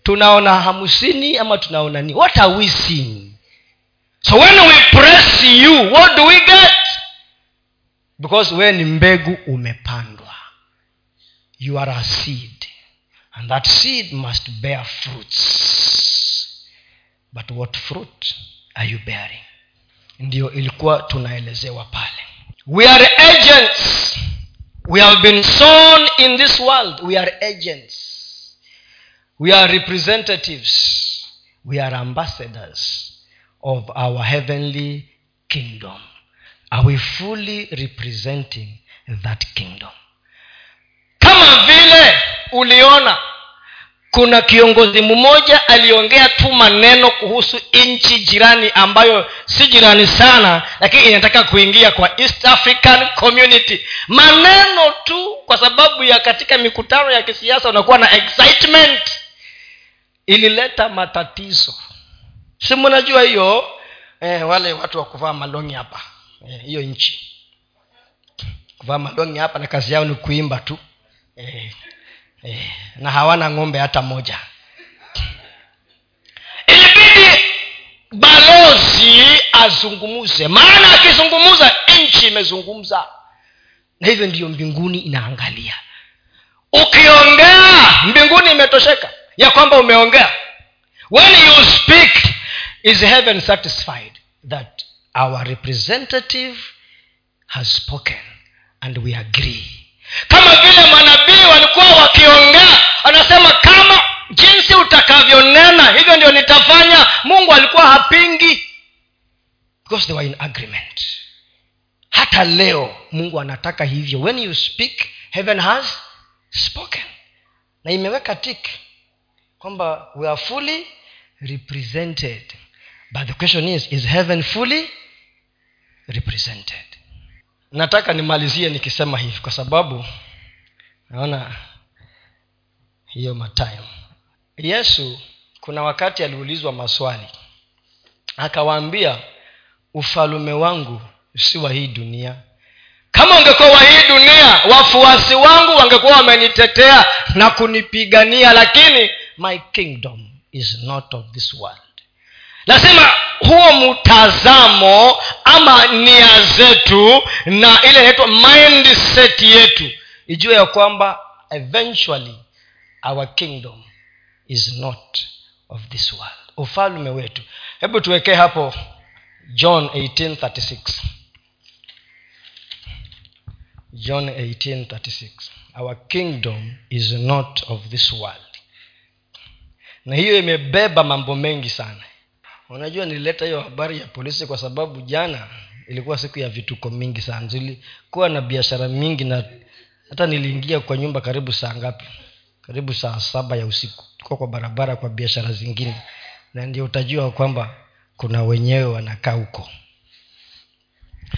tunaona hamsini ama tunaona nini? What are we seeing? So when we press you what do we get? Because wewe ni mbegu umepandwa. You are a seed. And that seed must bear fruits. But what fruit are you bearing ndio ilikuwa tunaelezewa pale. We are agents. We have been sown in this world. We are agents. We are representatives. We are ambassadors of our heavenly kingdom. Are we fully representing that kingdom? Kama vile uliona kuna kiongozi mmoja aliongea tu maneno kuhusu nchi jirani ambayo si jirani sana lakini inataka kuingia kwa east african community. Maneno tu kwa sababu ya katika mikutano ya kisiasa unakuwa na excitement. Ilileta matatizo. Si mnajua hiyo? Eh, wale watu wa kuvaa malongi hapa. Eh, hiyo nchi. Kuvaa malongi hapa na kazi yao ni kuimba tu. Eh, eh, na hawana ng'ombe hata moja. Ilibidi balozi azungumuze. Maana akizungumza nchi imezungumza. Na hivyo ndiyo mbinguni inaangalia. Ukiongea mbinguni imetosheka. Ya kwamba umeongea. When you speak is heaven satisfied that our representative has spoken and we agree kama vile manabii walikuwa wakiongea anasema kama jinsi utakavyonena hivyo ndio nitafanya. Mungu alikuwa hapingi. Because they were in agreement. Hata leo mungu anataka hivyo. When you speak heaven has spoken. Na imeweka tik kwamba we are fully represented. But the question is is heaven fully represented nataka nimalizie nikisema hivi kwa sababu naona hiyo matime yesu kuna wakati aliulizwa maswali. Akawaambia ufalume wangu si wa hii dunia. Kama ungekuwa wa hii dunia wafuasi wangu wangekuwa wamenitetea na kunipigania lakini my kingdom is not of this world lazima huo mtazamo ama nia zetu na ile inaitwa mindset yetu. Ijue ya kwamba eventually our kingdom is not of this world. Ufalme wetu. Hebu tuwekee hapo john 1836 john 1836 our kingdom is not of this world. Na hiyo imebeba mambo mengi sana unajua nilileta hiyo habari ya polisi kwa sababu jana ilikuwa siku ya vituko mingi sana. Zilikuwa na biashara mingi na hata niliingia kwa nyumba karibu saa ngapi? Karibu saa saba ya usiku. Tuko kwa barabara kwa biashara zingine. Na ndio utajua kwamba kuna wenyewe wanakaa huko.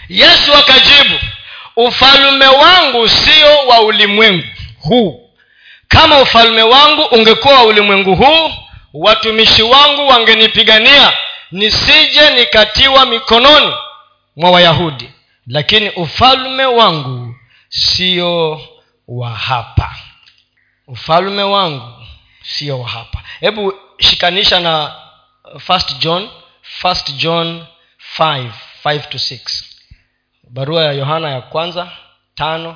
Yesu akajibu ufalume wangu sio wa ulimwengu huu. Kama ufalume wangu ungekuwa wa ulimwengu huu watumishi wangu wangenipigania nisije nikatiwa mikononi mwa wayahudi. Lakini ufalme wangu sio wa hapa. Ufalme wangu sio wa hapa. Hebu shikanisha na first john first john 5 5 to 6 barua ya yohana ya kwanza tano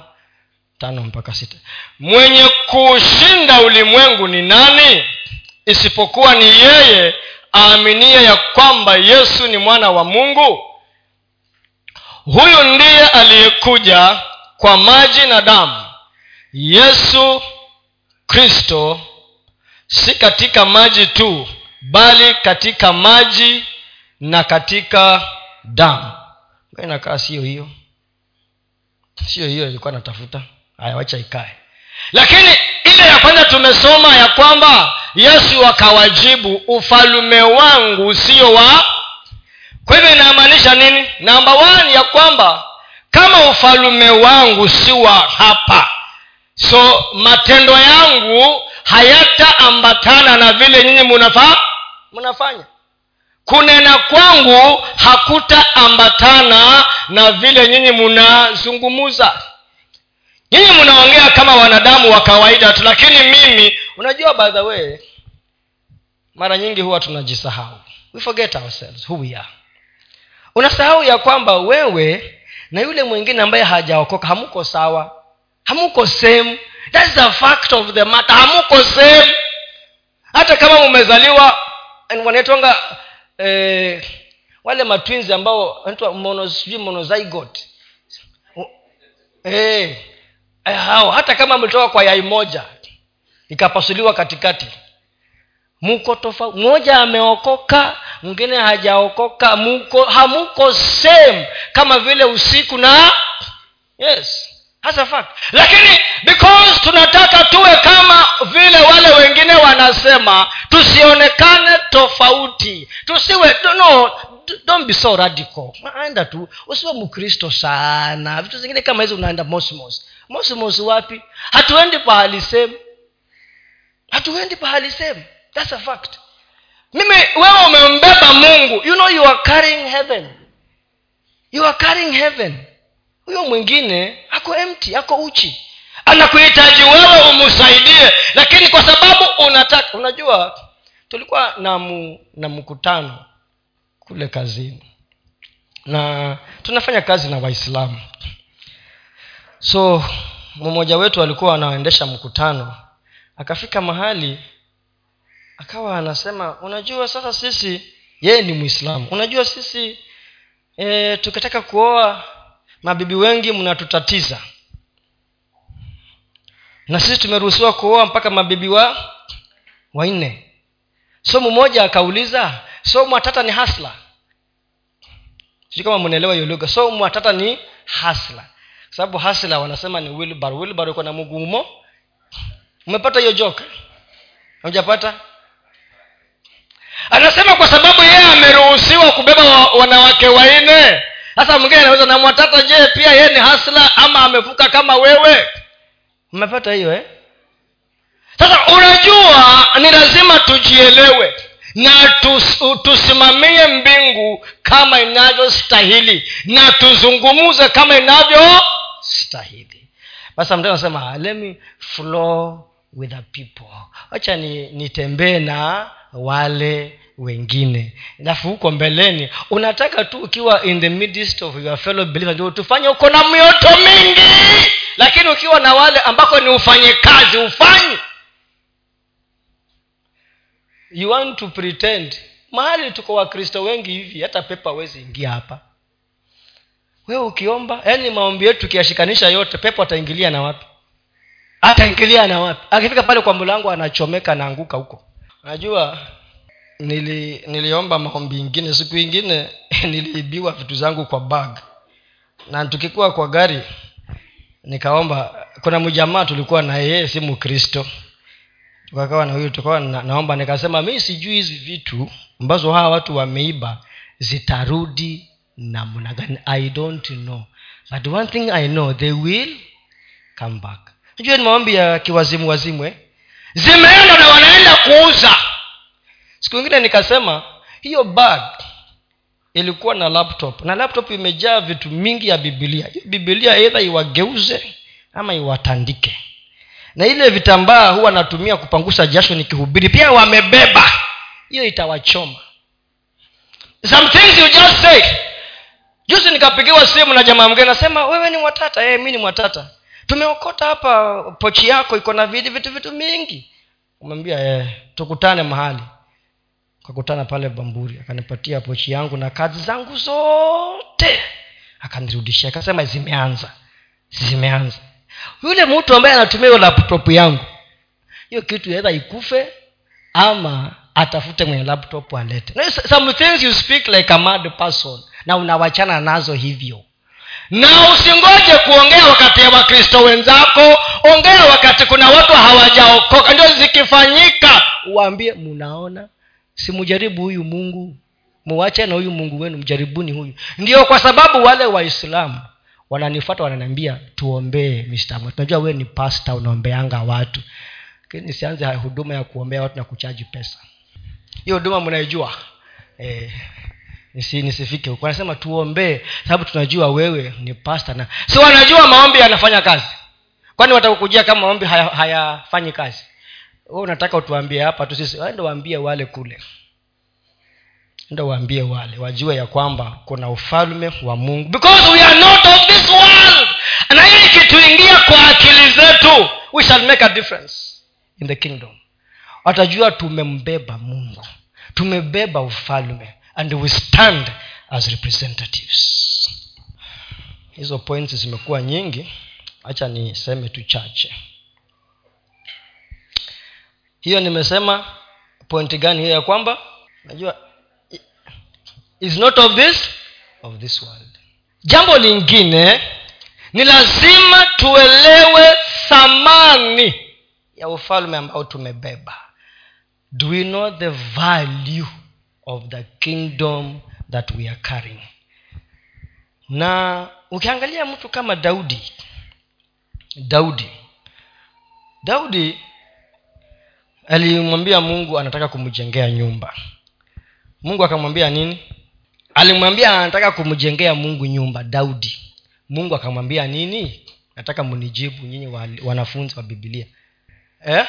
tano mpaka sita. Mwenye kuushinda ulimwengu ni nani isipokuwa ni yeye aaminie ya kwamba yesu ni mwana wa mungu? Huyu ndiye aliyekuja kwa maji na damu. Yesu kristo si katika maji tu bali katika maji na katika damu. Inakaa sio hiyo. Sio hiyo ilikuwa natafuta. Haya wacha ikae. Lakini ile ya kwanza tumesoma ya kwamba yesu akawajibu ufalume wangu sio wa kwa hivyo inamaanisha nini? Namba ya kwamba kama ufalume wangu si wa hapa. So matendo yangu hayataambatana na vile nyinyi munafaa mnafanya kunena kwangu hakutaambatana na vile nyinyi munazungumuza nyinyi mnaongea kama wanadamu wa kawaida tu lakini mimi unajua by the way mara nyingi huwa tunajisahau. We forget ourselves who we are. Unasahau ya kwamba wewe na yule mwingine ambaye hajaokoka hamuko sawa hamuko same. Thats the fact of the matter. Hamuko same. Hata kama mumezaliwa wanaitwanga eh, wale matwinzi ambao wanaitwa mono, sijui eh, hao hata kama mlitoka kwa yai moja ikapasuliwa katikati muko tofauti mmoja ameokoka mwingine hajaokoka muko hamuko same kama vile usiku na yes hasa fact. Lakini because tunataka tuwe kama vile wale wengine wanasema tusionekane tofauti tusiwe no don't be so radical. Aenda tu usiwe mkristo sana. Vitu zingine kama hizi unaenda mosmos. Mosmos wapi? Hatuendi pahali sehemu hatuendi pahali sehemu thats a fact. Mimi wewe umembeba mungu. You know you are carrying heaven. You are carrying heaven. Huyo mwingine ako empty ako uchi. Anakuhitaji wewe umsaidie lakini kwa sababu unataka unajua tulikuwa na mu, na mkutano kule kazini. Na tunafanya kazi na waislamu. So mmoja wetu alikuwa anaendesha mkutano akafika mahali akawa anasema unajua sasa sisi yeye ni mwislamu unajua sisi e, tukitaka kuoa mabibi wengi mnatutatiza. Na sisi tumeruhusiwa kuoa mpaka mabibi wa wanne so mmoja akauliza so mwatata ni hasla. Sijui kama mnaelewa hiyo lugha. So mwatata ni hasla. Sababu hasla wanasema ni wilbar wilbar iko na mgumo umepata hiyo joka hamjapata anasema kwa sababu yeye ameruhusiwa kubeba wanawake wanne. Sasa mwingine anaweza namwatata je pia yeye ni hasla ama amevuka kama wewe? Umepata hiyo eh? sasa unajua ni lazima tujielewe na tus, tusimamie mbingu kama inavyostahili na tuzungumuze kama inavyostahili. Basa mtu anasema let flow with the people. Wacha nitembee ni na wale wengine. Alafu huko mbeleni unataka tu ukiwa in the midst of your fellow believers tufanye uko na mioto mingi lakini ukiwa na wale ambako ni ufanye kazi ufanyi you want to pretend mahali tuko wakristo wengi hivi hata pepa awezi ingia hapa. Wewe ukiomba yaani maombi yetu tukiyashikanisha yote pepo ataingilia na wapi? Ataingilia na wapi? Akifika pale kwa mlango anachomeka naanguka huko. Najua nili niliomba maombi ingine. Siku ingine niliibiwa vitu zangu kwa bag. Na tukikuwa kwa gari nikaomba kuna mjamaa tulikuwa na yeye si mkristo tukakawa na huyu tukawa na, naomba nikasema mi sijui hizi vitu ambazo hawa watu wameiba zitarudi namna gani? I don't know. But one thing i know they will come back. Najua ni maombi ya kiwazimu wazimu eh? zimeenda na wanaenda kuuza. Siku ingine nikasema hiyo bag ilikuwa na laptop na laptop imejaa vitu mingi ya bibilia hiyo bibilia eidha iwageuze ama iwatandike na ile vitambaa huwa natumia kupangusa jasho nikihubiri. Pia wamebeba. Hiyo itawachoma. You just say. Juzi nikapigiwa simu na jamaa mgeni nasema wewe ni mwatata. Hey, mi ni mwatata. Tumeokota hapa pochi yako iko na vidi vitu vitu mingi. Umwambia eh, tukutane mahali. Kakutana pale bamburi. Akanipatia pochi yangu na kazi zangu zote. Akanirudishia. Akasema zimeanza. Zimeanza yule mtu ambaye anatumia hiyo laptop yangu hiyo kitu yaweza ikufe ama atafute mwenye laptop alete. Some things you speak like a mad person na unawachana nazo hivyo. Na usingoje kuongea wakati ya wakristo wenzako ongea wakati kuna watu hawajaokoka. Ndio zikifanyika uwaambie mnaona simujaribu huyu mungu. Muwache na huyu mungu wenu mjaribuni huyu. Ndio kwa sababu wale waislamu wananifuata wananiambia tuombee tunajua wewe ni pasta unaombeanga watu. Lakini sianze huduma ya kuombea watu na kuchaji pesa. Hiyo huduma mnaijua? Eh, nisi, nisifike huko. Anasema tuombee sababu tunajua wewe ni pasta na si wanajua maombi yanafanya kazi? Kwani watakukujia kama maombi hayafanyi haya kazi? We unataka utuambie hapa tu sisi ndo waambie wale kule. Ndo waambie wale wajue ya kwamba kuna ufalme wa mungu. Because we are not of shall make a difference in the kingdom. Watajua tumembeba mungu tumebeba ufalme and we stand as representatives. Hizo points zimekuwa nyingi. Hacha niseme tu chache. Hiyo nimesema pointi gani hiyo ya kwamba? Najua is not of this of this world. Jambo lingine ni lazima tuelewe thamani ya ufalme ambao tumebeba. Do we know the value of the kingdom that we are carrying? Na ukiangalia mtu kama daudi daudi daudi alimwambia mungu anataka kumjengea nyumba. Mungu akamwambia nini? Alimwambia anataka kumjengea mungu nyumba daudi. Mungu akamwambia nini nataka mnijibu nyinyi wanafunzi wa bibilia eh?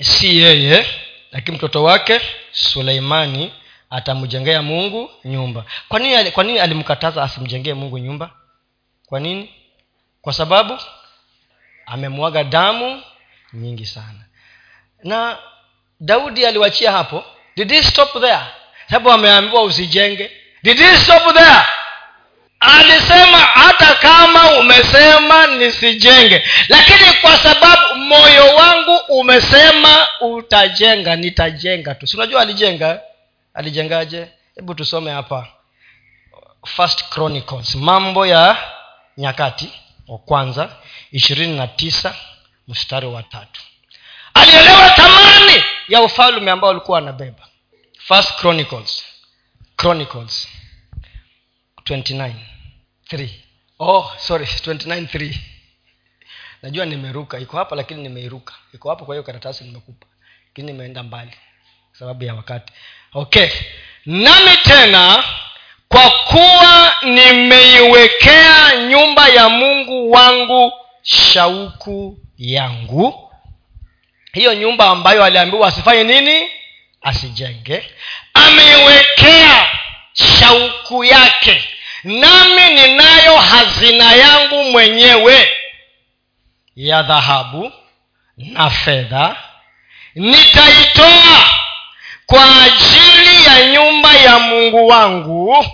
si yeye lakini mtoto wake suleimani atamjengea mungu nyumba. Kwa nini kwa nini alimkataza asimjengee mungu nyumba? Kwa nini? Kwa sababu amemwaga damu nyingi sana. Na daudi aliwachia hapo did he stop there? Sababu ameambiwa usijenge. Did he stop there alisema hata kama umesema nisijenge lakini kwa sababu moyo wangu umesema utajenga nitajenga tu. Si unajua alijenga? Alijengaje? Hebu tusome hapa. First chronicles mambo ya nyakati wa kwanza ishirini na tisa mstari wa tatu. Alielewa thamani ya ufalme ambao alikuwa anabeba. First chronicles chronicles 29 3 oh sorry 29 3 najua nimeruka iko hapa lakini nimeiruka. Iko hapo kwa hiyo karatasi nimekupa lakini nimeenda mbali sababu ya wakati. Okay. Nami tena kwa kuwa nimeiwekea nyumba ya mungu wangu shauku yangu hiyo nyumba ambayo aliambiwa asifanye nini? Asijenge. Ameiwekea shauku yake nami ninayo hazina yangu mwenyewe ya dhahabu na fedha nitaitoa kwa ajili ya nyumba ya mungu wangu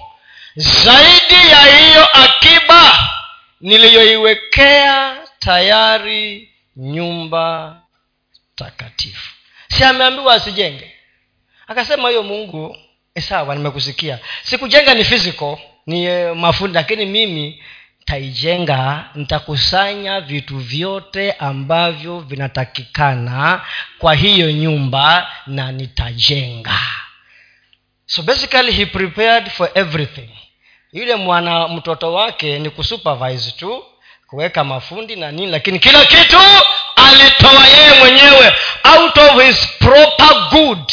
zaidi ya hiyo akiba niliyoiwekea tayari nyumba takatifu. Si ameambiwa asijenge? Akasema hiyo mungu eh, sawa nimekusikia. Sikujenga ni physical ni eh, mafundi lakini mimi nitaijenga nitakusanya vitu vyote ambavyo vinatakikana kwa hiyo nyumba na nitajenga. So basically he prepared for everything. Yule mwana mtoto wake ni kusupervise tu kuweka mafundi na nini lakini kila kitu alitoa yeye mwenyewe out of his proper good.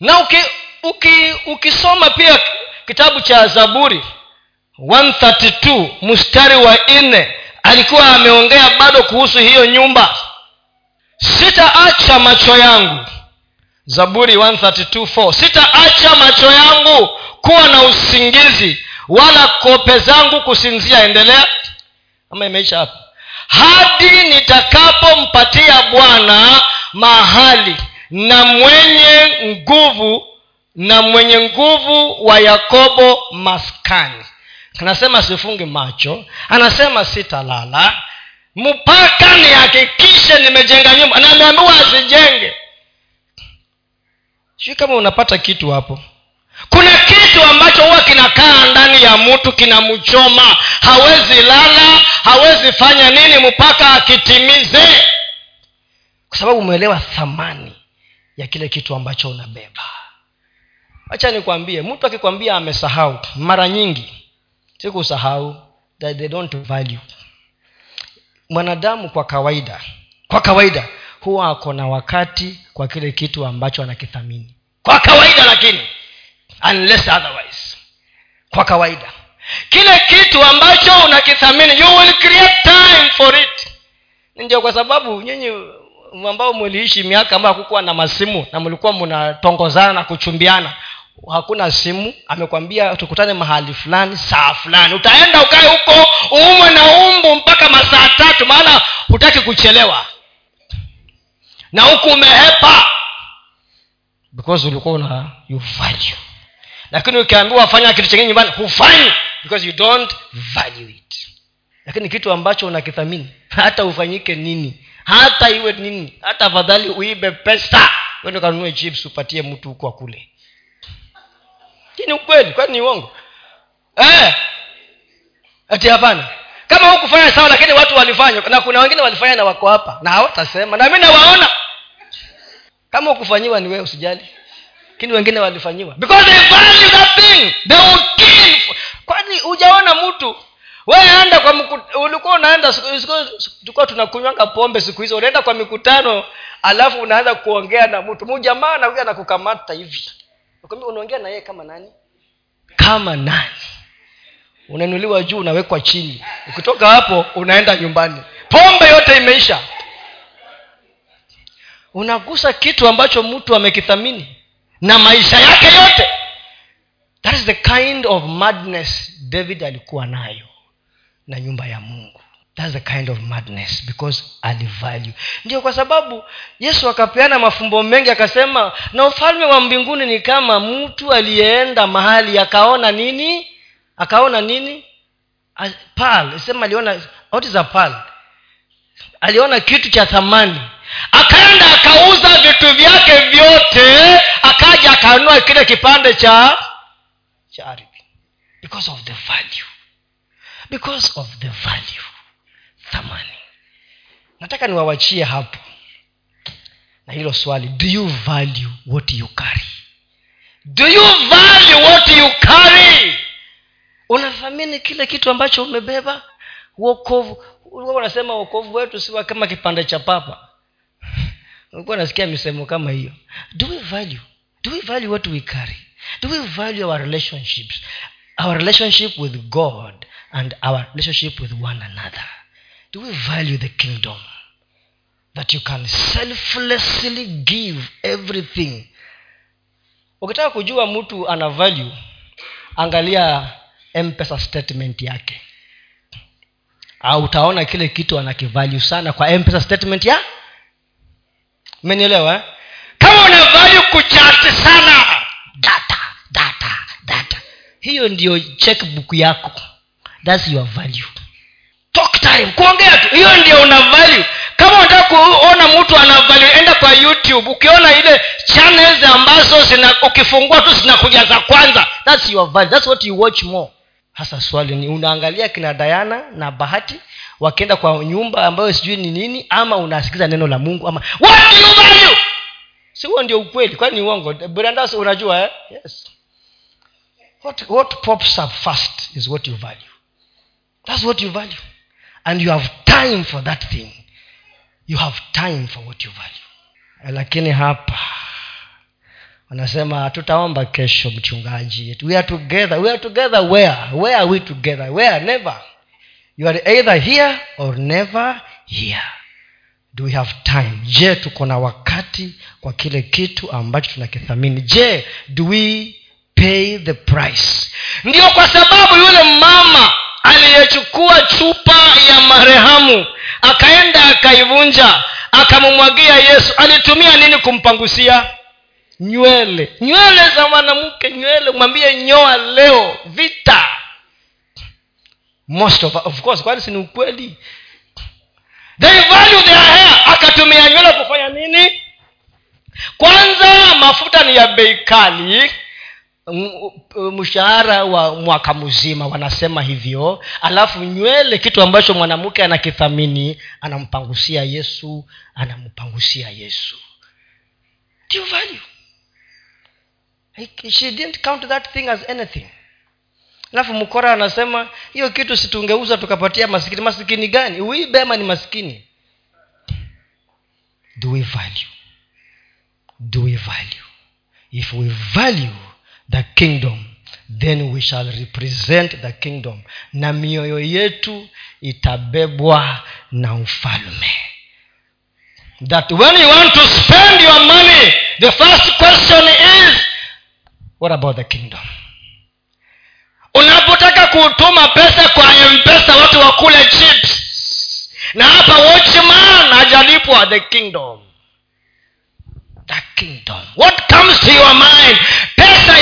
Na uki, uki, ukisoma pia kitabu cha zaburi 132 mstari wa nne alikuwa ameongea bado kuhusu hiyo nyumba. Sitaacha macho yangu. Zaburi 132:4 sitaacha macho yangu kuwa na usingizi wala kope zangu kusinzia. Endelea. Ama imeisha hapa. Hadi nitakapompatia bwana mahali na mwenye nguvu na mwenye nguvu wa yakobo maskani. Anasema sifungi macho anasema sitalala. Mpaka nihakikishe nimejenga nyumba. Na ameambiwa asijenge. Sijui kama unapata kitu hapo. Kuna kitu ambacho huwa kinakaa ndani ya mtu kinamchoma. Hawezi lala hawezi fanya nini mpaka akitimize. Kwa sababu umeelewa thamani ya kile kitu ambacho unabeba hacha nikwambie mtu akikwambia amesahau mara nyingi sikusahau that they don't value. Mwanadamu kwa kawaida kwa kawaida huwa ako na wakati kwa kile kitu ambacho anakithamini. Kwa kawaida lakini unless otherwise. Kwa kawaida. Kile kitu ambacho unakithamini you will create time for it. Ndio kwa sababu nyinyi ambao mliishi miaka ambayo hakukuwa na masimu na mlikuwa mnatongozana na kuchumbiana hakuna simu amekwambia tukutane mahali fulani saa fulani. Utaenda ukae huko uumwe na umbu mpaka masaa tatu maana hutaki kuchelewa. Na huku umehepa. Because ulikuwa una you value. Lakini ukiambiwa fanya kitu chengine nyumbani hufanyi because you don't value it. Lakini kitu ambacho unakithamini hata ufanyike nini hata iwe nini hata afadhali uibe pesa wende ukanunue chips upatie mtu huko kule hii ni ukweli kwani ni uongo? Eh? Ati hapana. Kama hukufanya sawa lakini watu walifanya na kuna wengine walifanya na wako hapa na hawatasema na mi nawaona. Kama hukufanyiwa ni wewe usijali. Lakini wengine walifanyiwa. Because they value that thing. They will kill kwani hujaona mtu? Weenda kwa mku, ulikuwa unaenda tulikuwa tunakunywanga pombe siku hizo unaenda kwa mikutano alafu unaanza kuongea na mtu. Mujamaa anakuja na kukamata unaongea na yeye kama nani? Kama nani? Unainuliwa juu unawekwa chini. Ukitoka hapo unaenda nyumbani. Pombe yote imeisha. Unagusa kitu ambacho mtu amekithamini na maisha yake yote. That is the kind of madness david alikuwa nayo na nyumba ya mungu thats the kind of madness because alivalue ndio kwa sababu yesu akapeana mafumbo mengi akasema na ufalme wa mbinguni ni kama mtu aliyeenda mahali akaona nini? Akaona nini? Pal sema aliona what is a pal aliona kitu cha thamani. Akaenda akauza vitu vyake vyote akaja akanua kile kipande cha cha ardhi. Because of the value. Because of the value thamani. Nataka niwawachie hapo na hilo swali. Do you value what you carry? Do you value what you carry? Unathamini kile kitu ambacho umebeba? Uokovu unasema uokovu wetu siwa kama kipande cha papa. Ulikuwa nasikia misemo kama hiyo. Do we value? Do we value what we carry? Do we value our relationships? Our relationship with god and our relationship with one another do we value the kingdom. That you can selflessly give everything. Ukitaka kujua mtu ana value angalia mpesa statement yake. Au utaona kile kitu anakivalue sana kwa mpesa statement ya? Umenielewa eh? kama una value kuchati sana data data data. Hiyo ndio checkbook yako. Thats your value talk time kuongea tu. Hiyo ndio una value. Kama unataka kuona mtu ana value enda kwa youtube. Ukiona ile channels ambazo zina ukifungua tu zinakuja za kwanza. Thats your value. Thats what you watch more. Hasa swali ni unaangalia kina dayana na bahati wakienda kwa nyumba ambayo sijui ni nini ama unasikiza neno la mungu ama what do you value? Si huo ndio ukweli? Kwani uongo? Brandas unajua eh? yes. What, what pops up first is what you value. That's what you value and you have time for that thing. You have time for what you value. Lakini hapa wanasema tutaomba kesho mchungaji. We are together. We are together where? Where are we together? Where? Never. You are either here or never here. Do we have time? Je tuko na wakati kwa kile kitu ambacho tunakithamini? Je do we pay the price? Ndio kwa sababu yule mama aliyechukua chupa ya marehamu akaenda akaivunja akamumwagia yesu. Alitumia nini kumpangusia? Nywele. Nywele za mwanamke nywele. Mwambie nyoa leo vita. Most of, of course kwani si ni ukweli? They value their hair. Akatumia nywele kufanya nini? Kwanza mafuta ni ya bei kali mshahara wa mwaka mzima wanasema hivyo. Alafu nywele kitu ambacho mwanamke anakithamini anampangusia yesu anampangusia yesu. Do value. She didn't count that thing as anything. Alafu mkora anasema hiyo kitu situngeuza tukapatia masikini. Masikini gani? Uibe bema ni masikini. Do we value? Do we value? If we value the kingdom then we shall represent the kingdom. Na mioyo yetu itabebwa na ufalme. That when you want to spend your money the first question is what about the kingdom? Unapotaka kutuma pesa kwa mpesa watu wakule chips. Na hapa watchman hajalipwa the kingdom. The kingdom. What comes to your mind? Pesa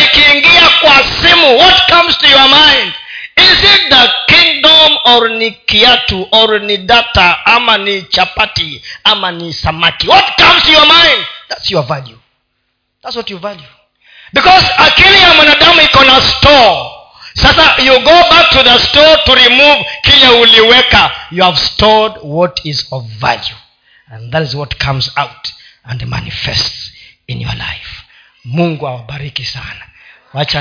kwa simu. What comes to your mind? Is it the kingdom or ni kiatu or ni data ama ni chapati ama ni samaki? What comes to your mind? That's your value. That's what you value. Because akili ya mwanadamu iko na store. Sasa you go back to the store to remove kile uliweka. You have stored what is of value. And that is what comes out and manifests in your life. Mungu awabariki sana. Wacha